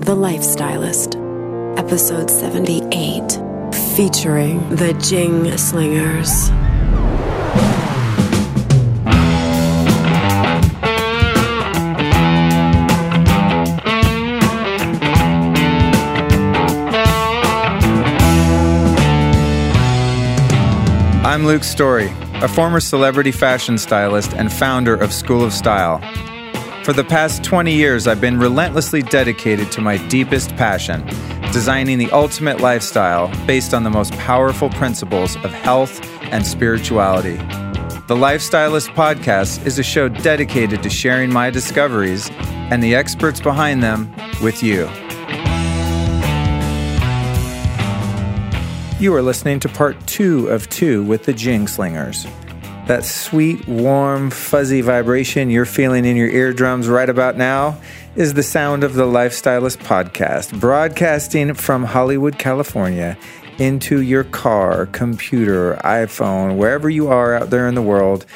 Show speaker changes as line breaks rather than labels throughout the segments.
The Lifestylist, episode 78, featuring the Jingslingers.
I'm Luke Story, a former celebrity fashion stylist and founder of School of Style. For the past 20 years, I've been relentlessly dedicated to my deepest passion designing the ultimate lifestyle based on the most powerful principles of health and spirituality. The Lifestylist Podcast is a show dedicated to sharing my discoveries and the experts behind them with you. You are listening to part two of two with the Jingslingers. That sweet, warm, fuzzy vibration you're feeling in your eardrums right about now is the sound of the Lifestylist podcast, broadcasting from Hollywood, California, into your car, computer, iPhone, wherever you are out there in the world.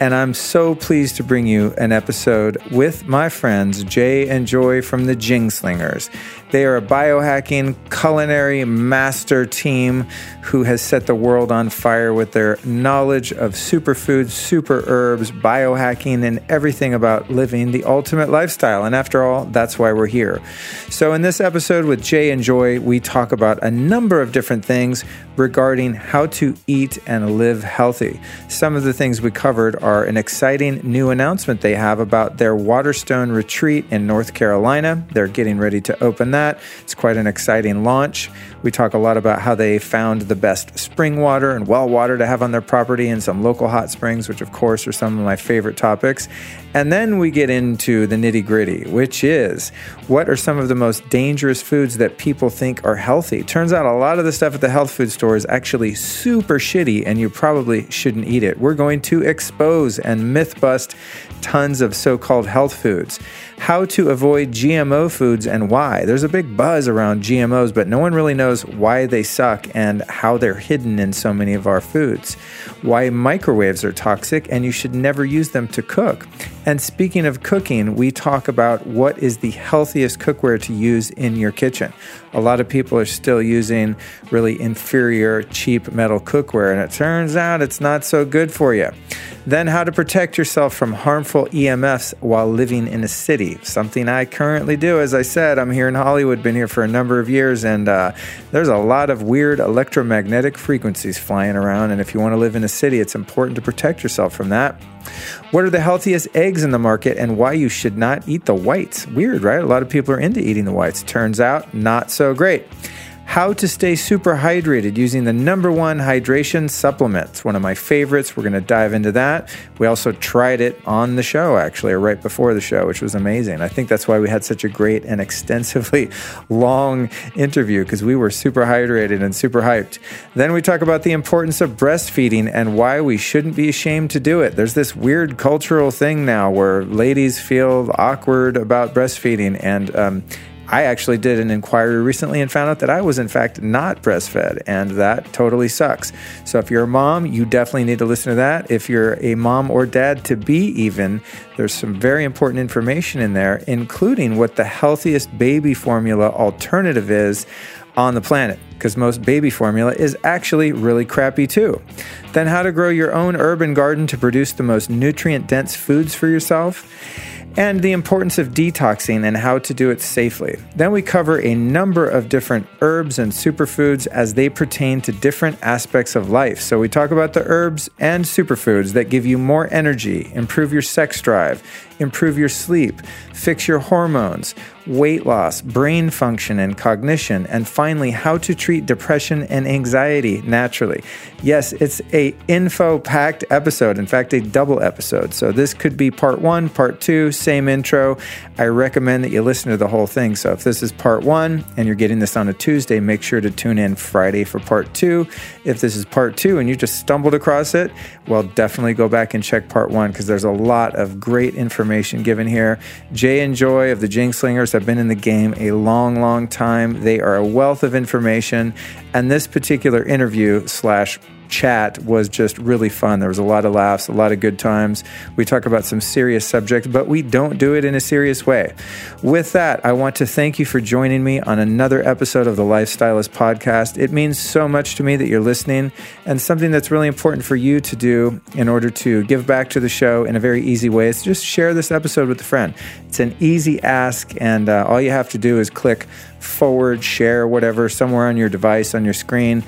And I'm so pleased to bring you an episode with my friends Jay and Joy from the Jingslingers. They are a biohacking culinary master team who has set the world on fire with their knowledge of superfoods, super herbs, biohacking, and everything about living the ultimate lifestyle. And after all, that's why we're here. So, in this episode with Jay and Joy, we talk about a number of different things regarding how to eat and live healthy. Some of the things we covered are an exciting new announcement they have about their Waterstone retreat in North Carolina. They're getting ready to open that that. It's quite an exciting launch. We talk a lot about how they found the best spring water and well water to have on their property and some local hot springs, which, of course, are some of my favorite topics. And then we get into the nitty gritty, which is what are some of the most dangerous foods that people think are healthy? Turns out a lot of the stuff at the health food store is actually super shitty and you probably shouldn't eat it. We're going to expose and myth bust tons of so called health foods how to avoid GMO foods and why. There's a big buzz around GMOs, but no one really knows why they suck and how they're hidden in so many of our foods. Why microwaves are toxic and you should never use them to cook. And speaking of cooking, we talk about what is the healthiest cookware to use in your kitchen. A lot of people are still using really inferior, cheap metal cookware, and it turns out it's not so good for you. Then, how to protect yourself from harmful EMFs while living in a city. Something I currently do. As I said, I'm here in Hollywood, been here for a number of years, and uh, there's a lot of weird electromagnetic frequencies flying around. And if you want to live in a city, it's important to protect yourself from that. What are the healthiest eggs in the market and why you should not eat the whites? Weird, right? A lot of people are into eating the whites. Turns out, not so great. How to stay super hydrated using the number one hydration supplement. It's one of my favorites. We're going to dive into that. We also tried it on the show, actually, or right before the show, which was amazing. I think that's why we had such a great and extensively long interview because we were super hydrated and super hyped. Then we talk about the importance of breastfeeding and why we shouldn't be ashamed to do it. There's this weird cultural thing now where ladies feel awkward about breastfeeding and um, I actually did an inquiry recently and found out that I was, in fact, not breastfed, and that totally sucks. So, if you're a mom, you definitely need to listen to that. If you're a mom or dad to be, even, there's some very important information in there, including what the healthiest baby formula alternative is on the planet because most baby formula is actually really crappy too. Then, how to grow your own urban garden to produce the most nutrient dense foods for yourself and the importance of detoxing and how to do it safely. Then we cover a number of different herbs and superfoods as they pertain to different aspects of life. So we talk about the herbs and superfoods that give you more energy, improve your sex drive, improve your sleep, fix your hormones, weight loss, brain function and cognition, and finally how to treat depression and anxiety naturally. Yes, it's a info-packed episode, in fact a double episode. So this could be part 1, part 2, same intro. I recommend that you listen to the whole thing. So if this is part 1 and you're getting this on a Tuesday, make sure to tune in Friday for part 2. If this is part 2 and you just stumbled across it, well definitely go back and check part 1 because there's a lot of great information given here. Jay and Joy of the Slingers have been in the game a long, long time. They are a wealth of information. And this particular interview slash chat was just really fun. There was a lot of laughs, a lot of good times. We talk about some serious subjects, but we don't do it in a serious way. With that, I want to thank you for joining me on another episode of the Lifestylist podcast. It means so much to me that you're listening and something that's really important for you to do in order to give back to the show in a very easy way is just share this episode with a friend. It's an easy ask, and uh, all you have to do is click forward, share, whatever, somewhere on your device, on your screen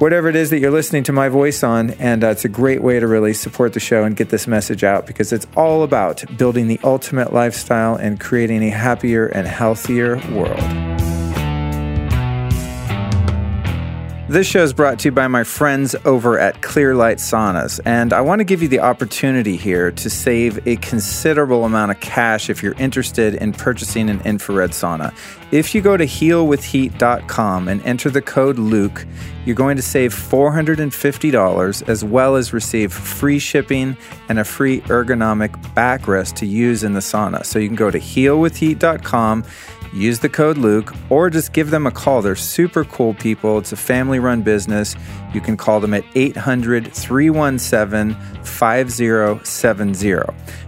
whatever it is that you're listening to my voice on. And uh, it's a great way to really support the show and get this message out because it's all about building the ultimate lifestyle and creating a happier and healthier world. This show is brought to you by my friends over at Clearlight Saunas, and I want to give you the opportunity here to save a considerable amount of cash if you're interested in purchasing an infrared sauna. If you go to healwithheat.com and enter the code Luke, you're going to save $450 as well as receive free shipping and a free ergonomic backrest to use in the sauna. So you can go to healwithheat.com use the code Luke or just give them a call. They're super cool people. It's a family run business. You can call them at 800 317 5070.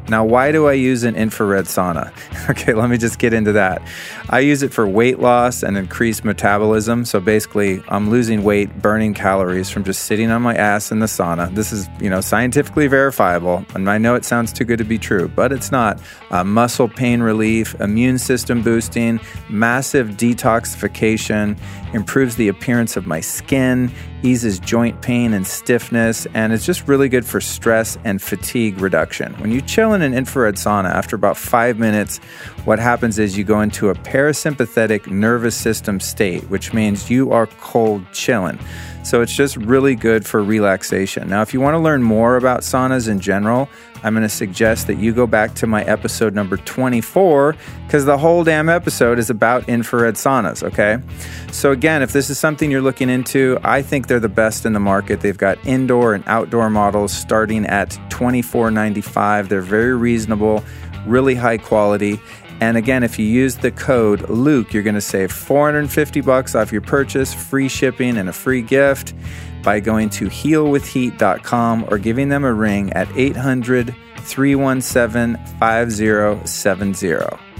Now, why do I use an infrared sauna? Okay, let me just get into that. I use it for weight loss and increased metabolism. So basically, I'm losing weight, burning calories from just sitting on my ass in the sauna. This is, you know, scientifically verifiable. And I know it sounds too good to be true, but it's not. Uh, muscle pain relief, immune system boosting, massive detoxification, improves the appearance of my skin, eases joint pain and stiffness, and it's just really good for stress and fatigue reduction. When you chill in an infrared sauna, after about five minutes, what happens is you go into a parasympathetic nervous system state, which means you are cold chilling. So it's just really good for relaxation. Now, if you want to learn more about saunas in general, I'm going to suggest that you go back to my episode number 24 because the whole damn episode is about infrared saunas, okay? So, again, if this is something you're looking into, I think they're the best in the market. They've got indoor and outdoor models starting at $24.95. They're very reasonable, really high quality. And again, if you use the code Luke, you're going to save 450 bucks off your purchase, free shipping, and a free gift by going to healwithheat.com or giving them a ring at 800 317 5070.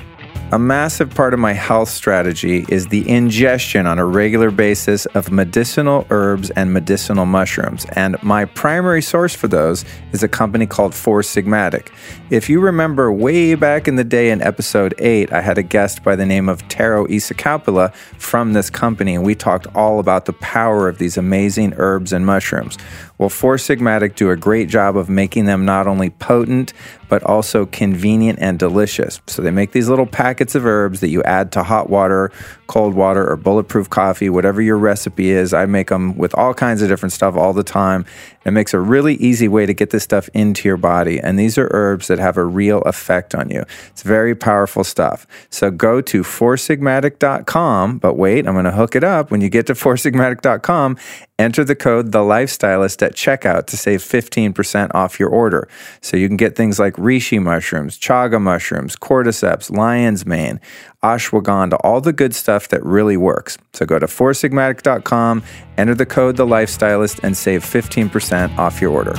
A massive part of my health strategy is the ingestion on a regular basis of medicinal herbs and medicinal mushrooms. And my primary source for those is a company called Four Sigmatic. If you remember way back in the day in episode 8, I had a guest by the name of Tero Isokauppila from this company, and we talked all about the power of these amazing herbs and mushrooms. Well, Four Sigmatic do a great job of making them not only potent, but also convenient and delicious. So they make these little packets of herbs that you add to hot water, cold water, or bulletproof coffee, whatever your recipe is. I make them with all kinds of different stuff all the time. It makes a really easy way to get this stuff into your body. And these are herbs that have a real effect on you. It's very powerful stuff. So go to foursigmatic.com. But wait, I'm going to hook it up. When you get to foursigmatic.com, enter the code The Lifestylist at checkout to save 15% off your order. So you can get things like reishi mushrooms, chaga mushrooms, cordyceps, lion's mane, ashwagandha, all the good stuff that really works. So go to foursigmatic.com, enter the code The Lifestylist, and save 15% off your order.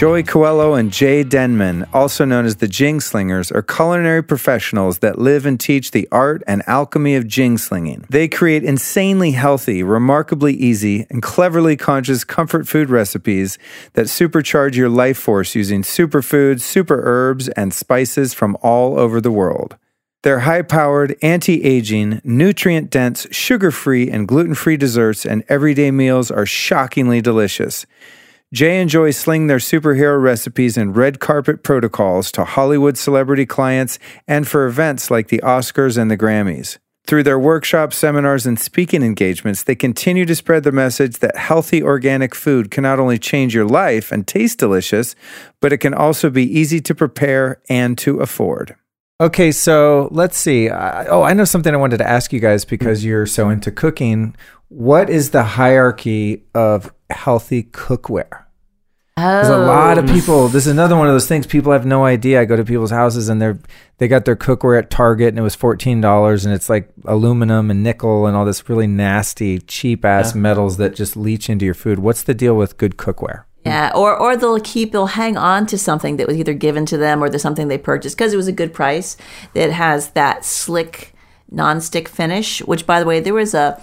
Joey Coelho and Jay Denman, also known as the Jingslingers, are culinary professionals that live and teach the art and alchemy of Jing slinging. They create insanely healthy, remarkably easy, and cleverly conscious comfort food recipes that supercharge your life force using superfoods, super herbs, and spices from all over the world. Their high powered, anti aging, nutrient dense, sugar free, and gluten free desserts and everyday meals are shockingly delicious. Jay and Joy sling their superhero recipes and red carpet protocols to Hollywood celebrity clients and for events like the Oscars and the Grammys. Through their workshops, seminars, and speaking engagements, they continue to spread the message that healthy organic food can not only change your life and taste delicious, but it can also be easy to prepare and to afford. Okay, so let's see. Uh, oh, I know something I wanted to ask you guys because you're so into cooking. What is the hierarchy of healthy cookware? There's a lot
Oh.
of people. This is another one of those things. People have no idea. I go to people's houses and they're they got their cookware at Target and it was fourteen dollars and it's like aluminum and nickel and all this really nasty, cheap ass uh-huh. metals that just leach into your food. What's the deal with good cookware?
Yeah, or or they'll keep they'll hang on to something that was either given to them or there's something they purchased because it was a good price that has that slick non-stick finish. Which, by the way, there was a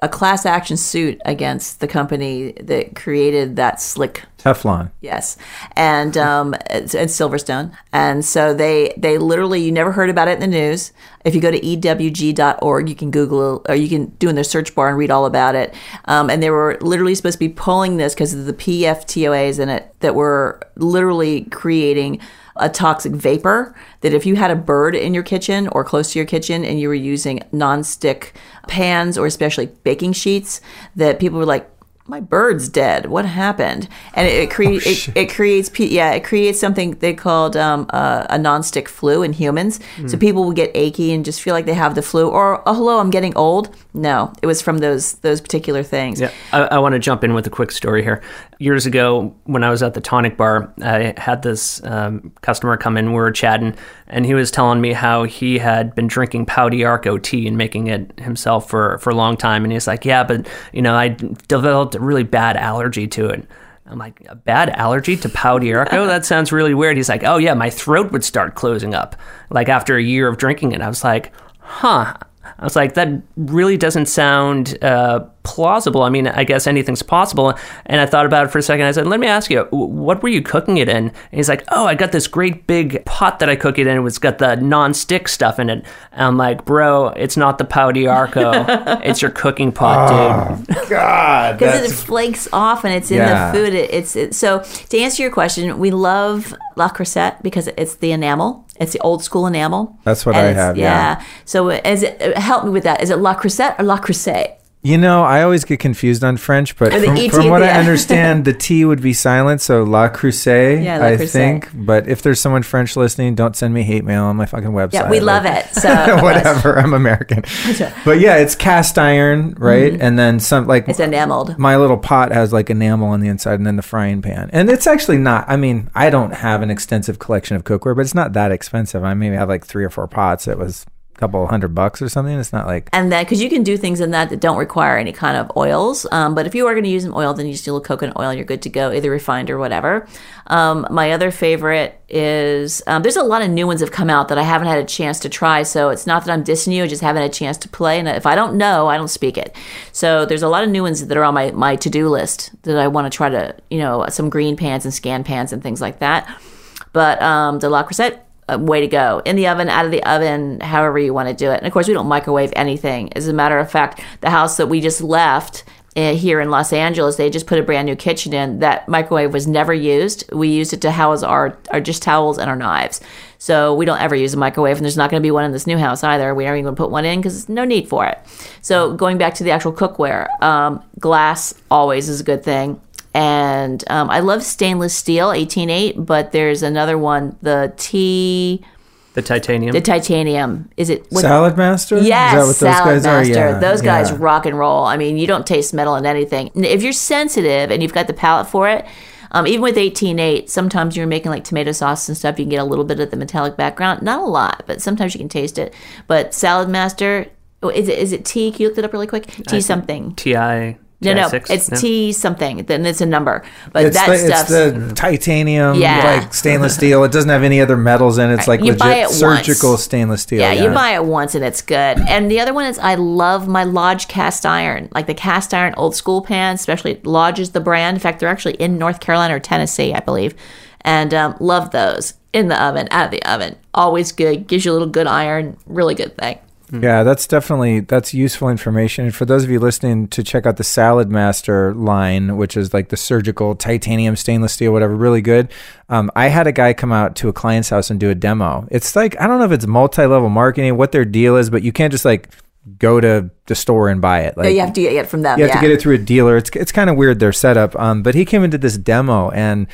a class action suit against the company that created that slick
Teflon.
Yes, and um, it's, it's Silverstone, and so they they literally you never heard about it in the news. If you go to ewg.org, you can Google or you can do in the search bar and read all about it. Um, and they were literally supposed to be pulling this because of the PFTOAs in it that were literally creating a toxic vapor that if you had a bird in your kitchen or close to your kitchen and you were using non-stick pans or especially baking sheets that people were like my bird's dead. What happened? And it, it creates it, it creates pe- yeah it creates something they called um, uh, a non-stick flu in humans. So people will get achy and just feel like they have the flu or oh hello I'm getting old. No, it was from those those particular things.
Yeah, I, I want to jump in with a quick story here. Years ago, when I was at the tonic bar, I had this um, customer come in. We were chatting, and he was telling me how he had been drinking Pau d'Arco tea and making it himself for, for a long time. And he's like, "Yeah, but you know, I developed a really bad allergy to it." I'm like, "A bad allergy to Pau d'Arco? that sounds really weird." He's like, "Oh yeah, my throat would start closing up like after a year of drinking it." I was like, "Huh." I was like, that really doesn't sound uh, plausible. I mean, I guess anything's possible. And I thought about it for a second. I said, let me ask you, what were you cooking it in? And he's like, oh, I got this great big pot that I cook it in. It's got the non-stick stuff in it. And I'm like, bro, it's not the Pau d'Arco. it's your cooking pot, dude.
God,
because it flakes off and it's in
Yeah.
the food. It, it's it, so to answer your question, we love La Crusette because it's the enamel. It's the old school enamel.
That's what
And
I have, yeah.
So is it? uh, Help me with that. Is it La Crusette or La Crusette?
You know, I always get confused on French, but from,
ET
from what I understand, the T would be silent, so La Crusade,
Yeah, La
I
Crusade.
think. But if there's someone French listening, don't send me hate mail on my fucking website.
Yeah, we love
Like,
it. So
Whatever, I'm American. But yeah, it's cast iron, right? And then some, like,
Mm-hmm. It's enameled.
my little pot has like enamel on the inside and then the frying pan. And it's actually not, I mean, I don't have an extensive collection of cookware, but it's not that expensive. I maybe have like three or four pots. It was couple hundred bucks or something. It's not like,
and then because you can do things in that that don't require any kind of oils um, but if you are going to use an oil then you just do a little coconut oil you're good to go either refined or whatever. Um, my other favorite is um, there's a lot of new ones have come out that i haven't had a chance to try so it's not that i'm dissing you i just haven't had a chance to play and if i don't know i don't speak it. So there's a lot of new ones that are on my, my to-do list that i want to try to you know some green pans and scan pans and things like that. But um, the La Crusette, way to go. In the oven, out of the oven, however you want to do it. And of course, we don't microwave anything. As a matter of fact, the house that we just left uh, here in Los Angeles, they just put a brand new kitchen in. That microwave was never used. We used it to house our, our dish towels and our knives. So we don't ever use a microwave, and there's not going to be one in this new house either. We aren't even going to put one in because there's no need for it. So going back to the actual cookware, um, glass always is a good thing and um, I love stainless steel 188, but there's another one, the T,
The titanium.
the titanium. Is it? what-
Salad Master?
Yes,
Is that what those
Salad
guys
Master.
are? Yeah.
Those guys
yeah.
rock and roll. I mean, you don't taste metal in anything. If you're sensitive and you've got the palate for it, um, even with 18.8, sometimes you're making like tomato sauce and stuff, you can get a little bit of the metallic background. Not a lot, but sometimes you can taste it. But Salad Master, oh, is it is it T? Can you look it up really quick? T something.
TI.
No, no,
TI6?
it's
No?
T something. Then it's a number. But
It's
that
the,
stuff.
it's the titanium,
Yeah.
like stainless steel. It doesn't have any other metals in it. It's like
You buy
legit
it once.
surgical stainless steel.
Yeah, you buy it once and it's good. And the other one is I love my Lodge cast iron, like the cast iron old school pans, especially Lodge is the brand. In fact, they're actually in North Carolina or Tennessee, I believe. And um, love those in the oven, out of the oven. Always good. Gives you a little good iron. Really good thing.
Yeah, that's definitely that's useful information. And for those of you listening to check out the Salad Master line, which is like the surgical titanium stainless steel, whatever, really good. Um, I had a guy come out to a client's house and do a demo. It's like I don't know if it's multi-level marketing, what their deal is, but you can't just like go to the store and buy it. Like
Yeah, you have to get it from them.
you have
yeah.
to get it through a dealer. It's it's kind of weird their setup. Um, but he came and did this demo, and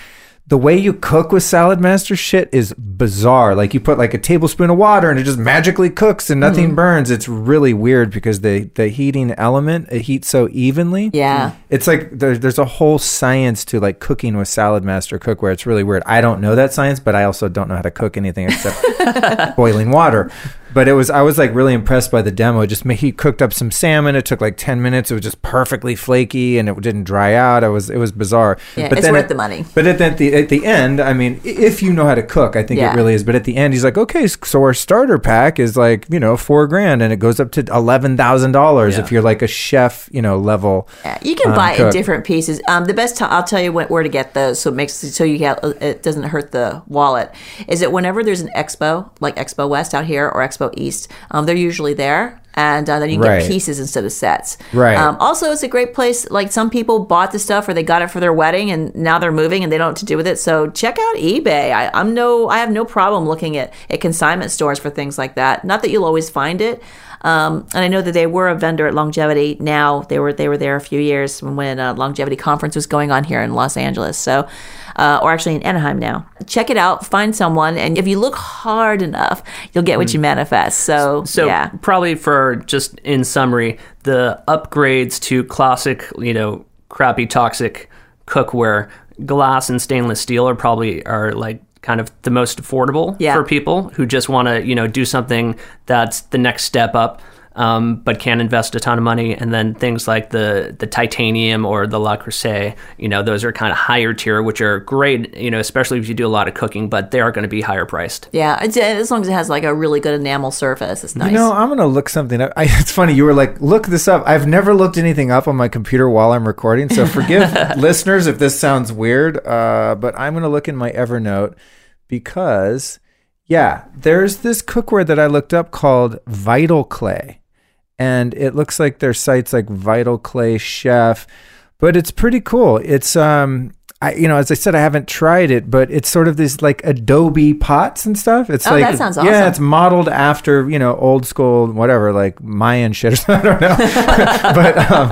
the way you cook with Salad Master shit is bizarre. Like you put like a tablespoon of water and it just magically cooks and nothing
Mm-hmm.
burns. It's really weird because the the heating element it heats so evenly.
Yeah.
It's like there's there's a whole science to like cooking with Salad Master cookware. It's really weird. I don't know that science, but I also don't know how to cook anything except boiling water. But it was I was like really impressed by the demo. It just he cooked up some salmon. It took like ten minutes. It was just perfectly flaky and it didn't dry out. I was it was bizarre.
Yeah,
but
it's
then
worth
at-
the money.
But at the, at the at the end, I mean, if you know how to cook, I think
Yeah.
it really is. But at the end, he's like, okay, so our starter pack is like you know four grand, and it goes up to eleven thousand dollars if you're like a chef, you know, level.
Yeah, you can
um,
buy it in different pieces. Um, the best I'll tell you where to get those, so it makes so you get it doesn't hurt the wallet. Is that whenever there's an expo like Expo West out here or Expo East, um, they're usually there, and uh, then you can
Right.
get pieces instead of sets.
Right.
Um, also, it's a great place. Like some people bought the stuff or they got it for their wedding, and now they're moving and they don't know what to do with it. So check out eBay. I, I'm no, I have no problem looking at at consignment stores for things like that. Not that you'll always find it. Um, and I know that they were a vendor at Longevity. Now they were they were there a few years when when a Longevity conference was going on here in Los Angeles. So, uh, or actually in Anaheim now. Check it out. Find someone, and if you look hard enough, you'll get what you manifest. So,
So
yeah,
probably for just in summary, the upgrades to classic, you know, crappy toxic cookware, glass and stainless steel are probably are like kind of the most affordable
Yeah.
for people who just want to, you know, do something that's the next step up. Um, but can't invest a ton of money, and then things like the the titanium or the La Creuset, you know, those are kind of higher tier, which are great, you know, especially if you do a lot of cooking, but they are going to be higher priced.
yeah. As long as it has like a really good enamel surface, it's nice.
You know, I'm gonna look something up. I, it's funny you were like, look this up. I've never looked anything up on my computer while I'm recording, so forgive listeners if this sounds weird. Uh, but I'm gonna look in my Evernote because, yeah, there's this cookware that I looked up called Vital Clay, and it looks like their site's like Vital Clay Chef, but it's pretty cool. It's um. I, you know, as I said, I haven't tried it, but it's sort of these like Adobe pots and stuff. It's
Oh,
like
that sounds
Yeah, it's modeled after you know old school whatever like Mayan shit. I don't know, but um,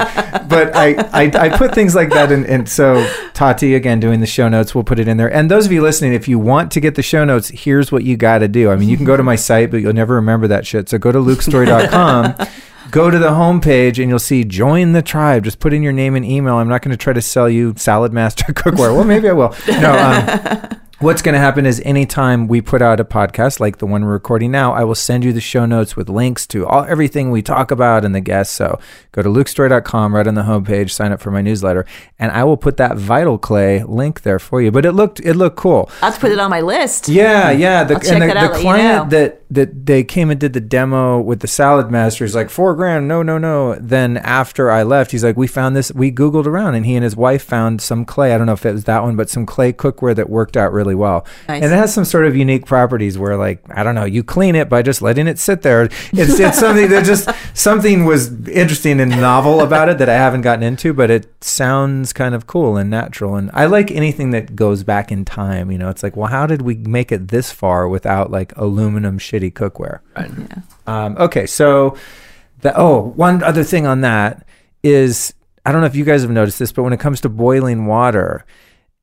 but I, I I put things like that in. And so Tati again doing the show notes, we'll put it in there. And those of you listening, if you want to get the show notes, here's what you got to do. I mean, you can go to my site, but you'll never remember that shit. So go to lukestory.com. Go to the homepage and you'll see join the tribe. Just put in your name and email. I'm not going to try to sell you Salad Master cookware. Well, maybe I will. No, um, What's going to happen is anytime we put out a podcast like the one we're recording now, I will send you the show notes with links to all everything we talk about and the guests. So go to lukestory.com right on the homepage, sign up for my newsletter, and I will put that Vital Clay link there for you. But it looked it looked cool.
I'll have to put it on my list.
Yeah, yeah. The, and the,
out,
the
let you
client
know.
that that they came and did the demo with the salad master is like four grand. No, no, no. Then after I left, he's like, we found this. We googled around, and he and his wife found some clay. I don't know if it was that one, but some clay cookware that worked out really well.
Nice.
And it has some sort of unique properties where, like, I don't know, you clean it by just letting it sit there. It's it's something that just something was interesting and novel about it that I haven't gotten into, but it sounds kind of cool and natural. And I like anything that goes back in time. You know, it's like, well, how did we make it this far without like aluminum shitty cookware? Right. Um, okay, so the oh, one other thing on that is I don't know if you guys have noticed this, but when it comes to boiling water,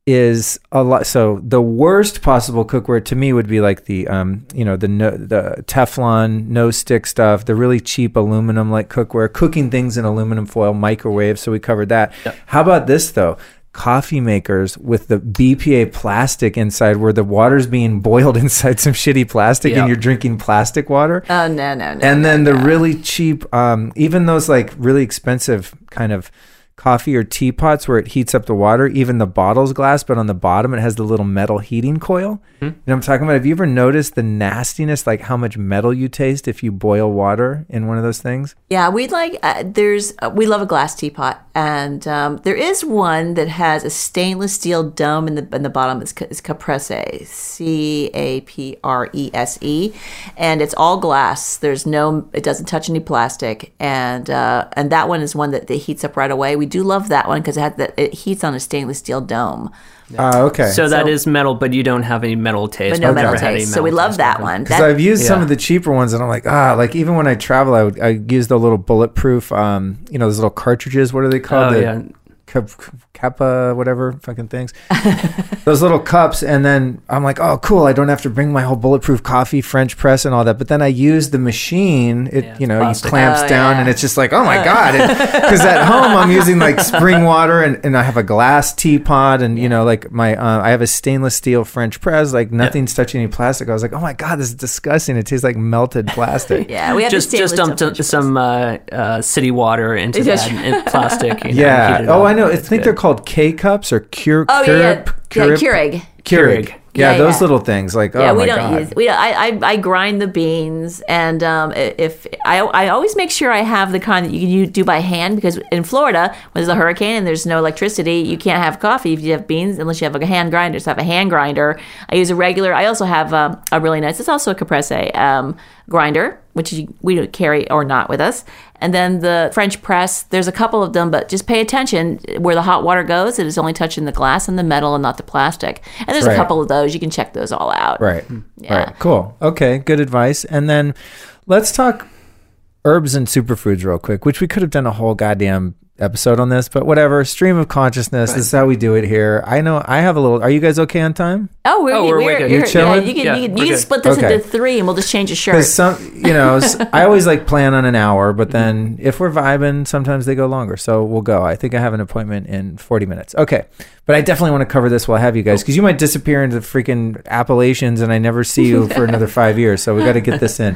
is a lot. So the worst possible cookware to me would be like the um, you know, the no, the Teflon no stick stuff, the really cheap aluminum like cookware, cooking things in aluminum foil, microwave. So we covered that. How about this though? Coffee makers with the BPA plastic inside, where the water's being boiled inside some shitty plastic,
Yeah.
and you're drinking plastic water
Oh no no no.
and
no,
then the
no.
really cheap um, even those like really expensive kind of coffee or teapots where it heats up the water even the bottle's glass but on the bottom it has the little metal heating coil you know what i'm talking about have you ever noticed the nastiness like how much metal you taste if you boil water in one of those things
Yeah, we'd like. Uh, there's uh, we love a glass teapot, and um, there is one that has a stainless steel dome in the in the bottom. It's, ca- it's Caprese, C A P R E S E, and it's all glass. There's no. It doesn't touch any plastic, and uh, and that one is one that, that heats up right away. We do love that one because it has that it heats on a stainless steel dome,
Ah, okay
So that
So-
is metal, but you don't have any metal taste.
but no
I've
metal
never had any
taste. So we love
taste.
that one.
because
That-
I've used some
Yeah.
of the cheaper ones, and I'm like, ah, like even when I travel, I would I use the little bulletproof, um, you know, those little cartridges. What are they called?
Oh
The-
yeah,
kappa, whatever fucking things. Those little cups, and then I'm like, oh, cool. I don't have to bring my whole bulletproof coffee, French press, and all that. But then I use the machine. It
Yeah,
you know,
plastic.
it clamps
Oh,
down,
yeah.
and it's just like, oh my god. Because at home I'm using like spring water, and, and I have a glass teapot, and you know, like my uh, I have a stainless steel French press. Like nothing's touching any plastic. I was like, oh my god, this is disgusting. It tastes like melted plastic.
Yeah, we have
just just dumped some, some uh, uh, city water into that and plastic. You know,
Yeah.
heat
Oh. I know. I think
good.
they're called K cups or Cure.
Oh yeah, yeah, yeah, Keurig.
Keurig. Yeah,
Yeah,
those
yeah.
little things. Like,
Yeah,
oh
we
my
don't
god.
use. We don't, I, I I grind the beans, and um, i- if I I always make sure I have the kind that you can do by hand because in Florida when there's a hurricane and there's no electricity, you can't have coffee if you have beans unless you have a hand grinder. So I have a hand grinder. I use a regular. I also have um, a really nice. It's also a Caprese um, grinder, which you, we don't carry or not with us. And then the French press. There's a couple of them, but just pay attention where the hot water goes. It is only touching the glass and the metal and not the plastic. And there's
Right.
a couple of those. You can check those all out.
Right.
Yeah.
Right. Cool. Okay. Good advice. And then let's talk herbs and superfoods real quick, which we could have done a whole goddamn episode on this, but whatever. Stream of consciousness. This is how we do it here. I know I have a little. Are you guys okay on time?
Oh, we're,
Oh, we're
we're,
wicked.
you're,
chilling?
Yeah, you can,
Yeah,
you can, you can split this
Okay.
into three and we'll just change a shirt.
Because some, you know, s- I always like plan on an hour, but mm-hmm. then if we're vibing, sometimes they go longer. So we'll go. I think I have an appointment in 40 minutes. Okay. But I definitely want to cover this while I have you guys because you might disappear into the freaking Appalachians and I never see you for another five years. So we got to get this in.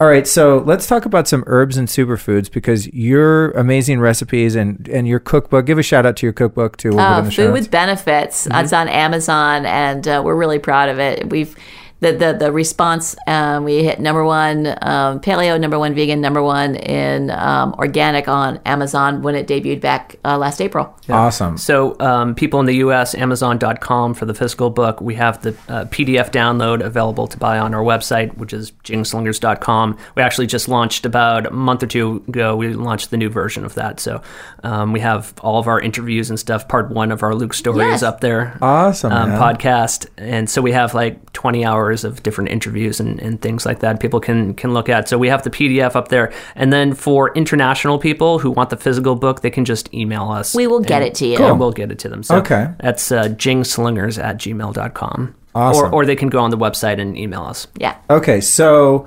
All right, so let's talk about some herbs and superfoods because your amazing recipes and, and your cookbook. Give a shout out to your cookbook too. We'll
Uh, food with benefits. It's on Amazon, and uh, we're really proud of it. We've the the, the response. Um, we hit number one um, paleo, number one vegan, number one in um, organic on Amazon when it debuted back uh, last April.
Awesome.
So, um, people in the U.S., Amazon.com for the physical book. We have the uh, PDF download available to buy on our website, which is jingslingers.com. We actually just launched about a month or two ago. We launched the new version of that. So, um, we have all of our interviews and stuff. Part one of our Luke story
Yes.
is up there.
Awesome,
Um, podcast, and so we have like 20 hours of different interviews and, and things like that people can can look at. So we have the PDF up there, and then for international people who want the physical book, they can just email us.
We will get it to you.
Cool.
we'll get it to them. So
Okay.
That's uh, jingslingers at gmail.com.
Awesome.
Or, or they can go on the website and email us.
Yeah.
Okay, so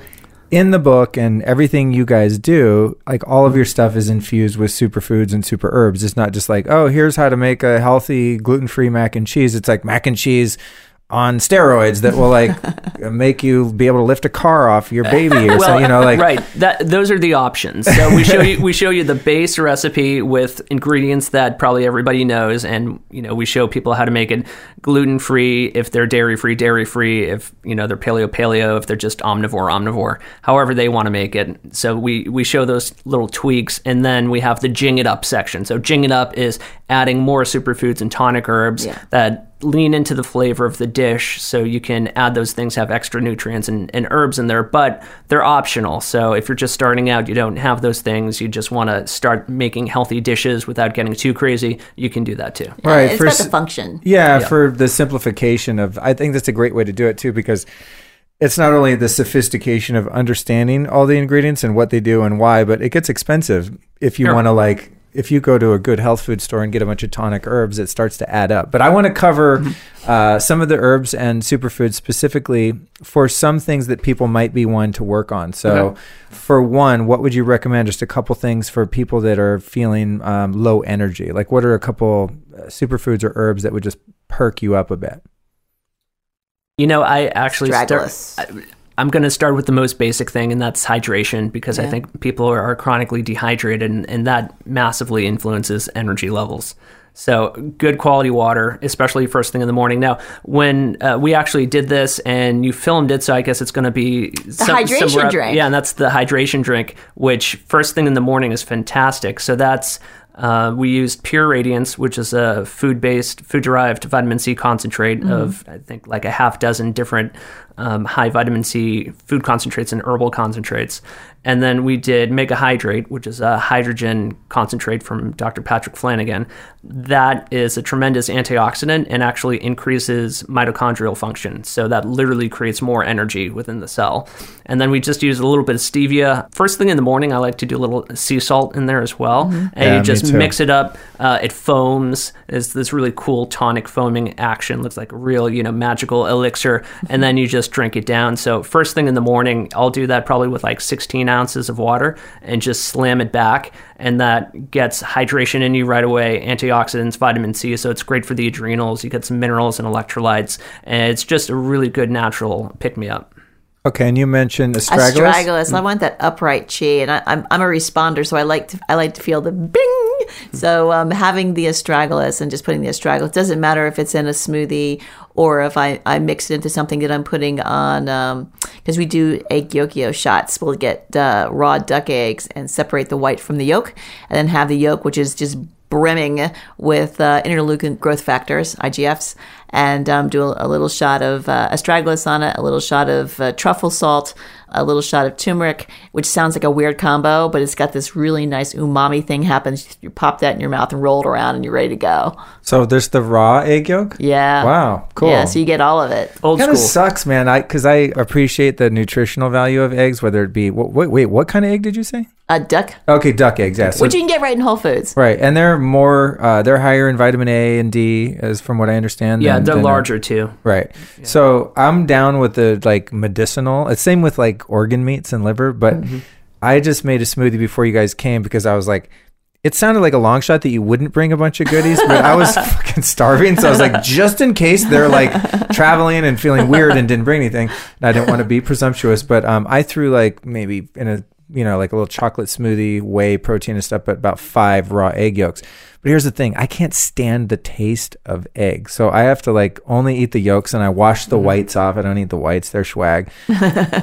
in the book and everything you guys do, like all of your stuff is infused with superfoods and super herbs. It's not just like, oh, here's how to make a healthy gluten free mac and cheese. It's like mac and cheese on steroids that will like make you be able to lift a car off your baby or something. You know, like
right. That those are the options. So we show you we show you the base recipe with ingredients that probably everybody knows, and you know we show people how to make it gluten free if they're dairy free, dairy free if you know they're paleo paleo if they're just omnivore omnivore, however they want to make it. So we we show those little tweaks, and then we have the jing it up section. So jing it up is adding more superfoods and tonic herbs
Yeah.
that lean into the flavor of the dish so you can add those things have extra nutrients and, and herbs in there but they're optional so if you're just starting out you don't have those things you just want to start making healthy dishes without getting too crazy you can do that too
right
It's
for
got the
s-
function.
Yeah, for the simplification of, I think that's a great way to do it too, because it's not only the sophistication of understanding all the ingredients and what they do and why, but it gets expensive if you
Sure.
want to like. If you go to a good health food store and get a bunch of tonic herbs, it starts to add up. But I want to cover uh, some of the herbs and superfoods specifically for some things that people might be one to work on. So,
Okay.
for one, what would you recommend? Just a couple things for people that are feeling um, low energy. Like, what are a couple uh, superfoods or herbs that would just perk you up a bit?
you know i actually start, I, i'm going to start with the most basic thing and that's hydration because i think people are, are chronically dehydrated and, and that massively influences energy levels So good quality water, especially first thing in the morning. Now, when uh, we actually did this and you filmed it, so I guess it's going to be the
hydration drink.
Yeah, and that's the hydration drink, which first thing in the morning is fantastic. So that's uh, we used Pure Radiance, which is a food-based, food-derived vitamin C concentrate
Mm-hmm.
of I think like a half dozen different um, high vitamin C food concentrates and herbal concentrates. And then we did Mega Hydrate, which is a hydrogen concentrate from Dr. Patrick Flanagan. That is a tremendous antioxidant and actually increases mitochondrial function. So that literally creates more energy within the cell. And then we just use a little bit of stevia. First thing in the morning, I like to do a little sea salt in there as well. And
Yeah,
you just just mix it up. Uh, it foams. It's this really cool tonic foaming action. Looks like a real, you know, magical elixir. And then you just drink it down. So first thing in the morning, I'll do that probably with like 16 ounces of water and just slam it back. And that gets hydration in you right away, antioxidants, vitamin C. So it's great for the adrenals. You get some minerals and electrolytes. And it's just a really good natural pick me up.
Okay, and you mentioned astragalus.
Astragalus. I want that upright chi, and I, I'm I'm a responder, so I like to I like to feel the bing. So um, having the astragalus and just putting the astragalus doesn't matter if it's in a smoothie or if I, I mix it into something that I'm putting on because we do egg yolkio shots. We'll get uh, raw duck eggs and separate the white from the yolk, and then have the yolk, which is just brimming with uh, interleukin growth factors, IGFs, and um, do a, a little shot of uh, astragalus on it, a little shot of uh, truffle salt, a little shot of turmeric, which sounds like a weird combo, but it's got this really nice umami thing happens. You pop that in your mouth and roll it around, and you're ready to go.
So there's the raw egg yolk.
Yeah.
Wow, cool.
Yeah, so you get all of it.
Old
Kind of
school.
sucks, man. I because I appreciate the nutritional value of eggs, whether it be wait, wait, wait what kind of egg did you say?
A duck,
Okay, duck eggs. Yeah, so-
which you can get right in Whole Foods.
right, and they're more, uh, they're higher in vitamin A and D, as from what I understand.
Yeah,
than-
they're
than a-
larger too.
Right. So I'm down with the like medicinal. It's same with like organ meats and liver, but
Mm-hmm.
I just made a smoothie before you guys came because I was like, it sounded like a long shot that you wouldn't bring a bunch of goodies, but I was fucking starving. So I was like, just in case they're like traveling and feeling weird and didn't bring anything. And I didn't want to be presumptuous, but um, I threw like maybe in a you know like a little chocolate smoothie, whey protein and stuff, but about five raw egg yolks. But here's the thing: I can't stand the taste of egg, so I have to like only eat the yolks, and I wash the whites off. I don't eat the whites; they're swag.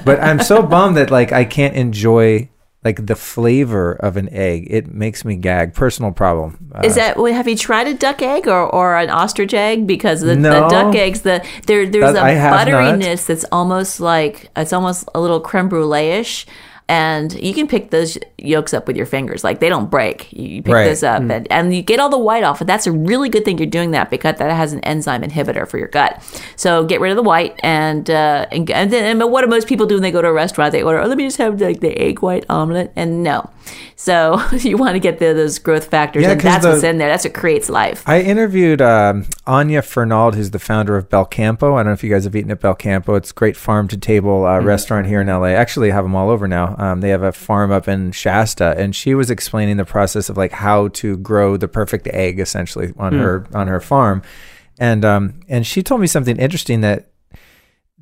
but I'm so bummed that like I can't enjoy like the flavor of an egg. It makes me gag. Personal problem. Uh,
Is that have you tried a duck egg or, or an ostrich egg? Because the, the duck eggs, the there there's
That-
a
have not.
butteriness that's almost like it's almost a little creme brulee ish. And you can pick those yolks up with your fingers. Like they don't break. You, pick
Right.
those up and, and you get all the white off. And that's a really good thing you're doing that because that has an enzyme inhibitor for your gut. So get rid of the white and uh, and, and then and what do most people do when they go to a restaurant? They order, oh, let me just have like the egg white omelet. And no. So you want to get the, those growth factors.
Yeah,
and that's
the-
what's in there. That's what creates life.
I interviewed um, Anya Fernald, who's the founder of Belcampo. I don't know if you guys have eaten at Belcampo. It's a great farm to table uh, restaurant here in LA. Actually, I have them all over now. Um, they have a farm up in Shasta, and she was explaining the process of like how to grow the perfect egg, essentially on her on her farm. And um, and she told me something interesting that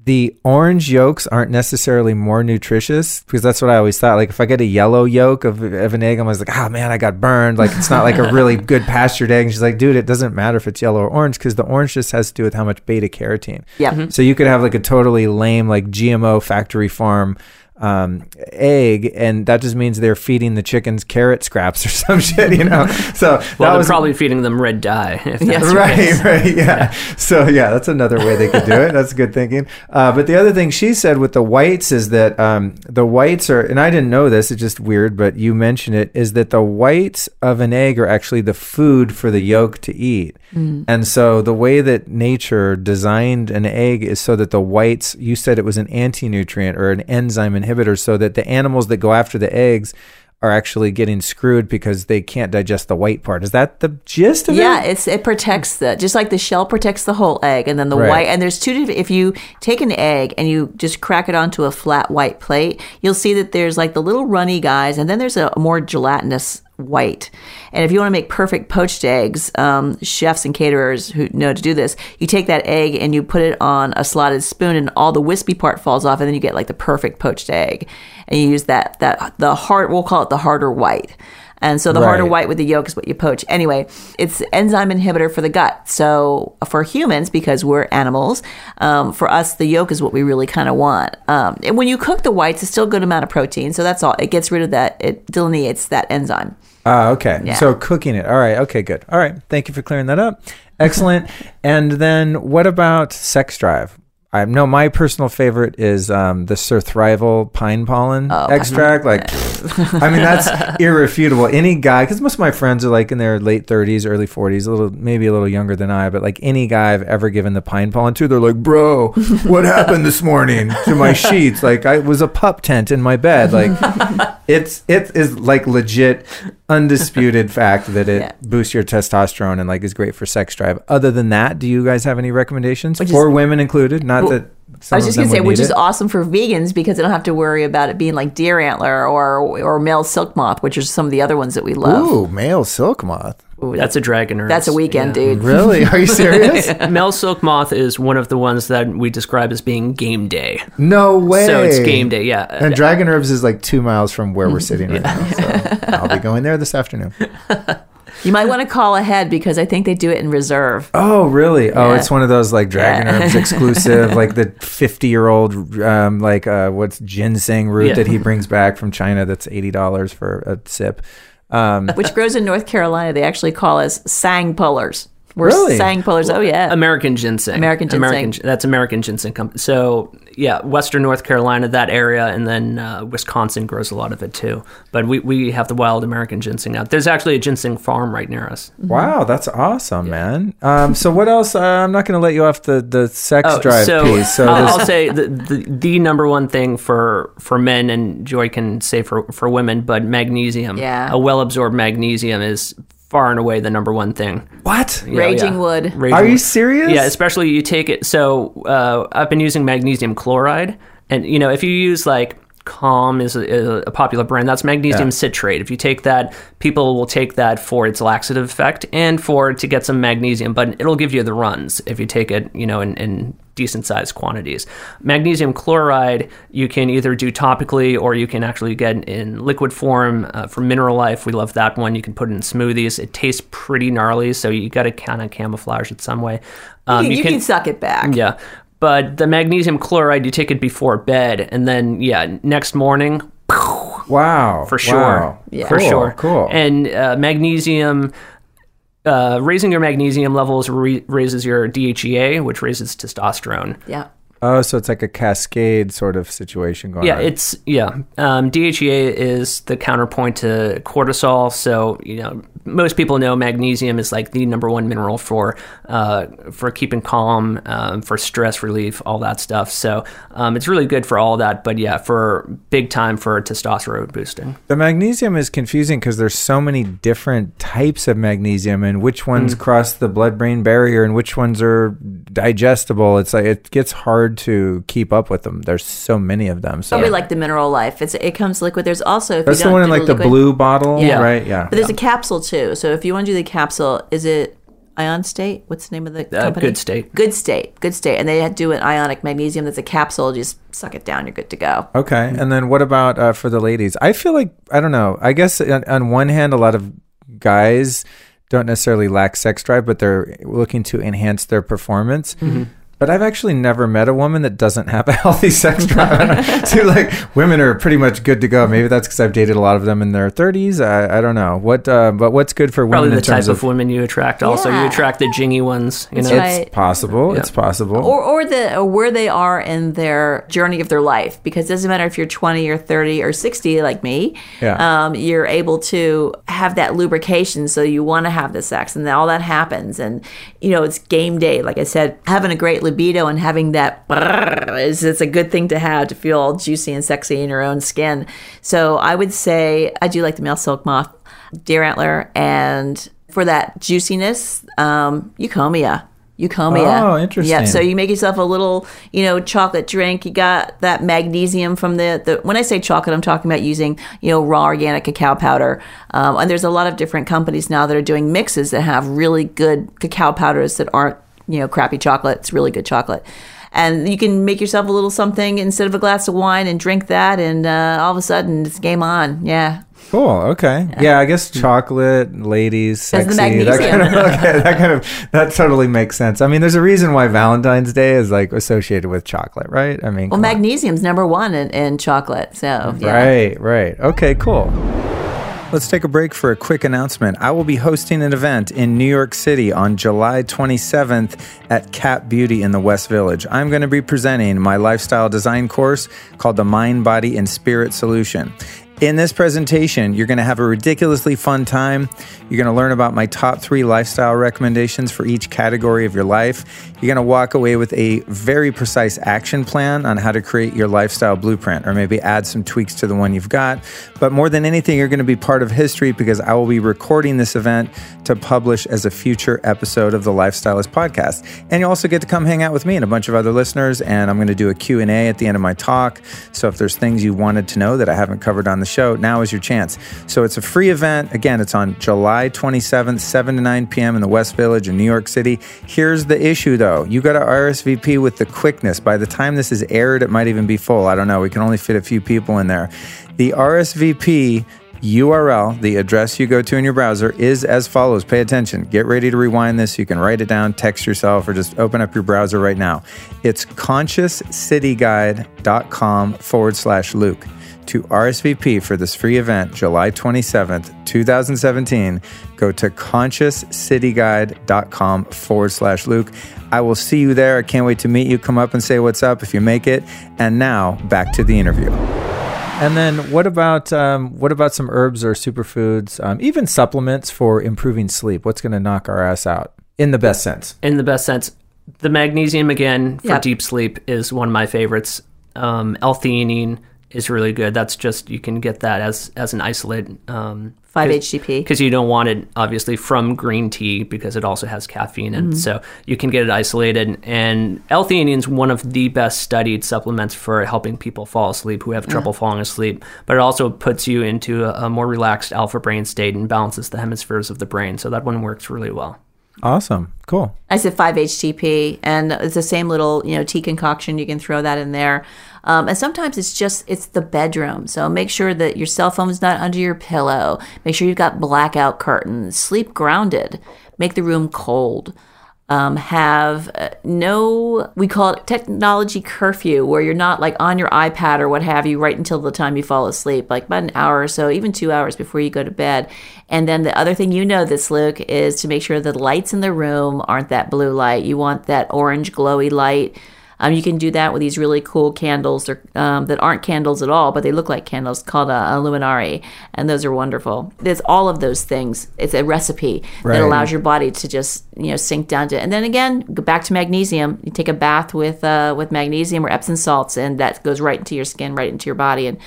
the orange yolks aren't necessarily more nutritious because that's what I always thought. Like if I get a yellow yolk of, of an egg, I'm always like, oh man, I got burned. Like it's not like a really good pastured egg. And she's like, dude, it doesn't matter if it's yellow or orange because the orange just has to do with how much beta carotene.
Yeah.
So you could have like a totally lame, like GMO factory farm um, egg, and that just means they're feeding the chickens carrot scraps or some shit, you know? So
Well,
that
they're
was
probably feeding them red dye. If
Yes.
that's
right, right, yeah. So yeah, that's another way they could do it. That's good thinking. Uh, but the other thing she said with the whites is that um, the whites are, and I didn't know this. It's just weird, but you mentioned it. Is that the whites of an egg are actually the food for the yolk to eat, and so the way that nature designed an egg is so that the whites. You said it was an anti-nutrient or an enzyme inhibitor, so that the animals that go after the eggs. Are actually getting screwed because they can't digest the white part. Is that the gist of it?
Yeah, it's it protects the just like the shell protects the whole egg, and then the
Right.
white. And there's two different. If you take an egg and you just crack it onto a flat white plate, you'll see that there's like the little runny guys, and then there's a more gelatinous white. And if you want to make perfect poached eggs, um, chefs and caterers who know to do this, you take that egg and you put it on a slotted spoon, and all the wispy part falls off, and then you get like the perfect poached egg. And you use that that the hard. We'll call it the harder white. And so the harder
Right.
white with the yolk is what you poach. Anyway, it's enzyme inhibitor for the gut. So for humans, because we're animals, um, for us the yolk is what we really kind of want. Um, and when you cook the whites, it's still a good amount of protein. So that's all. It gets rid of that. It delineates that enzyme.
Ah, okay.
Yeah.
So cooking it. All right. Okay, good. All right. Thank you for clearing that up. Excellent. and then what about sex drive? I know my personal favorite is um, the Surthrival pine pollen
Oh,
extract. Like, I mean, that's irrefutable. Any guy, because most of my friends are like in their late 30s, early 40s, a little, maybe a little younger than I, but like any guy I've ever given the pine pollen to, they're like, bro, what happened this morning to my sheets? Like, I was a pup tent in my bed. Like, It's it is like legit, undisputed fact that it
Yeah.
boosts your testosterone and like is great for sex drive. Other than that, do you guys have any recommendations
Which is-
for women included? Not that some
I was just gonna say, which is
it.
awesome for vegans because they don't have to worry about it being like deer antler or or male silk moth, which are some of the other ones that we love.
Ooh, male silk moth.
Ooh,
That's a dragon herb.
that's a weekend, dude.
Really? Are you serious?
male silk moth is one of the ones that we describe as being game day.
no way.
So it's game day, yeah.
And Dragon Herbs is like two miles from where we're sitting right now. So I'll be going there this afternoon.
You might want to call ahead because I think they do it in reserve.
Oh, really? Oh,
Yeah.
it's one of those like Dragon
Yeah.
Herbs exclusive, like the 50 year old, um, like, uh, what's ginseng root
Yeah.
that he brings back from China that's $80 for a sip. Um,
which grows in North Carolina. They actually call us sang pullers. We're
Really?
sang pullers. Oh yeah.
American ginseng.
American ginseng.
that's American ginseng. Com- so yeah, Western North Carolina, that area, and then uh, Wisconsin grows a lot of it too. But we, we have the wild American ginseng out. There's actually a ginseng farm right near us.
wow, that's awesome, man. Um, so what else? Uh, I'm not going to let you off the, the sex drive
Oh, so
piece. So
I'll,
there's-
I'll say the, the the number one thing for for men and Joy can say for for women, but magnesium.
Yeah.
a well absorbed magnesium is far and away the number one thing.
what?
Yeah,
Raging
yeah.
wood.
Raging
Are you
wood.
serious?
Yeah, especially you take it. So uh, I've been using magnesium chloride, and you know if you use like Calm is a, a popular brand. That's magnesium
Yeah.
citrate. If you take that, people will take that for its laxative effect and for to get some magnesium, but it'll give you the runs if you take it, you know, in, in decent sized quantities. Magnesium chloride you can either do topically or you can actually get in liquid form. Uh, for Mineral Life, we love that one. You can put it in smoothies. It tastes pretty gnarly, so you got to kind of camouflage it some way. Um,
you, you can, suck it back.
yeah. But the magnesium chloride, you take it before bed, and then, yeah, next morning,
Wow.
for sure.
Wow.
For
Cool,
sure.
Cool.
And uh, magnesium, uh, raising your magnesium levels re- raises your DHEA, which raises testosterone.
Yeah.
Oh, so it's like a cascade sort of situation going
Yeah,
on.
Yeah, it's yeah. Um, DHEA is the counterpoint to cortisol. So you know, most people know magnesium is like the number one mineral for uh, for keeping calm, um, for stress relief, all that stuff. So um, it's really good for all that. But yeah, for big time for testosterone boosting.
The magnesium is confusing because there's so many different types of magnesium and which ones
Mm.
cross the blood-brain barrier and which ones are digestible. It's like it gets hard to keep up with them. There's so many of them. So
Probably like the mineral life. It's it comes liquid. There's also if
that's
you
the
don't
one in like the
liquid-
blue bottle,
Yeah.
right? Yeah.
But there's a capsule too. So if you want to do the capsule, is it Ion State? What's the name of the
Uh,
company?
Good State.
Good State. Good State. And they do an ionic magnesium that's a capsule. Just suck it down. You're good to go.
Okay. And then what about uh, for the ladies? I feel like I don't know. I guess on, on one hand, a lot of guys don't necessarily lack sex drive, but they're looking to enhance their performance. But I've actually never met a woman that doesn't have a healthy sex drive. so like women are pretty much good to go. Maybe that's because I've dated a lot of them in their 30s. I, I don't know what, uh, but what's good for women?
Probably
women
the
in
type of,
of,
women you attract. Also, you attract the jingy ones. You know,
right.
it's possible. It's possible.
Or, or the or where they are in their journey of their life because it doesn't matter if you're 20 or 30 or 60 like me
Yeah.
um, you're able to have that lubrication so you want to have the sex and all that happens and you know it's game day like i said having a great libido and having that is it's a good thing to have to feel all juicy and sexy in your own skin. So i would say i do like the male silk moth deer antler and for that juiciness um, Eucommia. Eucommia.
Oh, interesting.
yeah so you make yourself a little you know chocolate drink. You got that magnesium from the, the when i say chocolate i'm talking about using you know raw organic cacao powder. Um, and there's a lot of different companies now that are doing mixes that have really good cacao powders that aren't you know crappy chocolate it's really good chocolate and you can make yourself a little something instead of a glass of wine and drink that and uh, all of a sudden it's game on yeah
Cool. Okay. Yeah. I guess chocolate, ladies, sexy. that kind of. Okay. That kind of. That totally makes sense. I mean, there's a reason why Valentine's Day is like associated with chocolate, right? I mean,
well
come on.
magnesium's number one in, in chocolate so yeah.
Right. Right. Okay. Cool. Let's take a break for a quick announcement. I will be hosting an event in New York City on July 27th at Cap Beauty in the West Village. I'm going to be presenting my lifestyle design course called the Mind, Body, and Spirit Solution. In this presentation, you're going to have a ridiculously fun time. You're going to learn about my top three lifestyle recommendations for each category of your life. You're going to walk away with a very precise action plan on how to create your lifestyle blueprint, or maybe add some tweaks to the one you've got. But more than anything, you're going to be part of history because I will be recording this event to publish as a future episode of the Lifestylist podcast. And you also get to come hang out with me and a bunch of other listeners. And I'm going to do a Q&A at the end of my talk. So if there's things you wanted to know that I haven't covered on the show, now is your chance. So it's a free event. Again, it's on July 27th, 7 to 9 p.m. in the West Village in New York City. Here's the issue though you got to RSVP with the quickness. By the time this is aired, it might even be full. I don't know. We can only fit a few people in there. The RSVP URL, the address you go to in your browser, is as follows. Pay attention. Get ready to rewind this. You can write it down, text yourself, or just open up your browser right now. It's consciouscityguide.com forward slash Luke. To RSVP for this free event, July 27th, 2017, go to consciouscityguide.com forward slash Luke. I will see you there. I can't wait to meet you. Come up and say what's up if you make it. And now back to the interview. And then what about um, what about some herbs or superfoods, um, even supplements for improving sleep? What's going to knock our ass out in the best sense?
In the best sense, the magnesium again for
Yep.
deep sleep is one of my favorites. Um, L-theanine is really good. That's just you can get that as as an isolate. Um,
5-HTP.
because you don't want it obviously from green tea because it also has caffeine in it. So you can get it isolated. And L-theanine is one of the best studied supplements for helping people fall asleep who have trouble falling asleep. But it also puts you into a, a more relaxed alpha brain state and balances the hemispheres of the brain. So that one works really well.
Awesome, cool.
I said 5-HTP, and it's the same little, you know, tea concoction. You can throw that in there. Um, and sometimes it's just, it's the bedroom. So make sure that your cell phone is not under your pillow. Make sure you've got blackout curtains. Sleep grounded. Make the room cold. Um, have uh, no, we call it technology curfew, where you're not like on your iPad or what have you right until the time you fall asleep, like about an hour or so, even two hours before you go to bed. And then the other thing you know this, Luke, is to make sure the lights in the room aren't that blue light. You want that orange glowy light. Um, you can do that with these really cool candles They're, um, that aren't candles at all, but they look like candles called uh, Illuminari, and those are wonderful. There's all of those things. It's a recipe
Right.
that allows your body to just you know sink down to. And then again, go back to magnesium. You take a bath with uh, with magnesium or Epsom salts, and that goes right into your skin, right into your body, and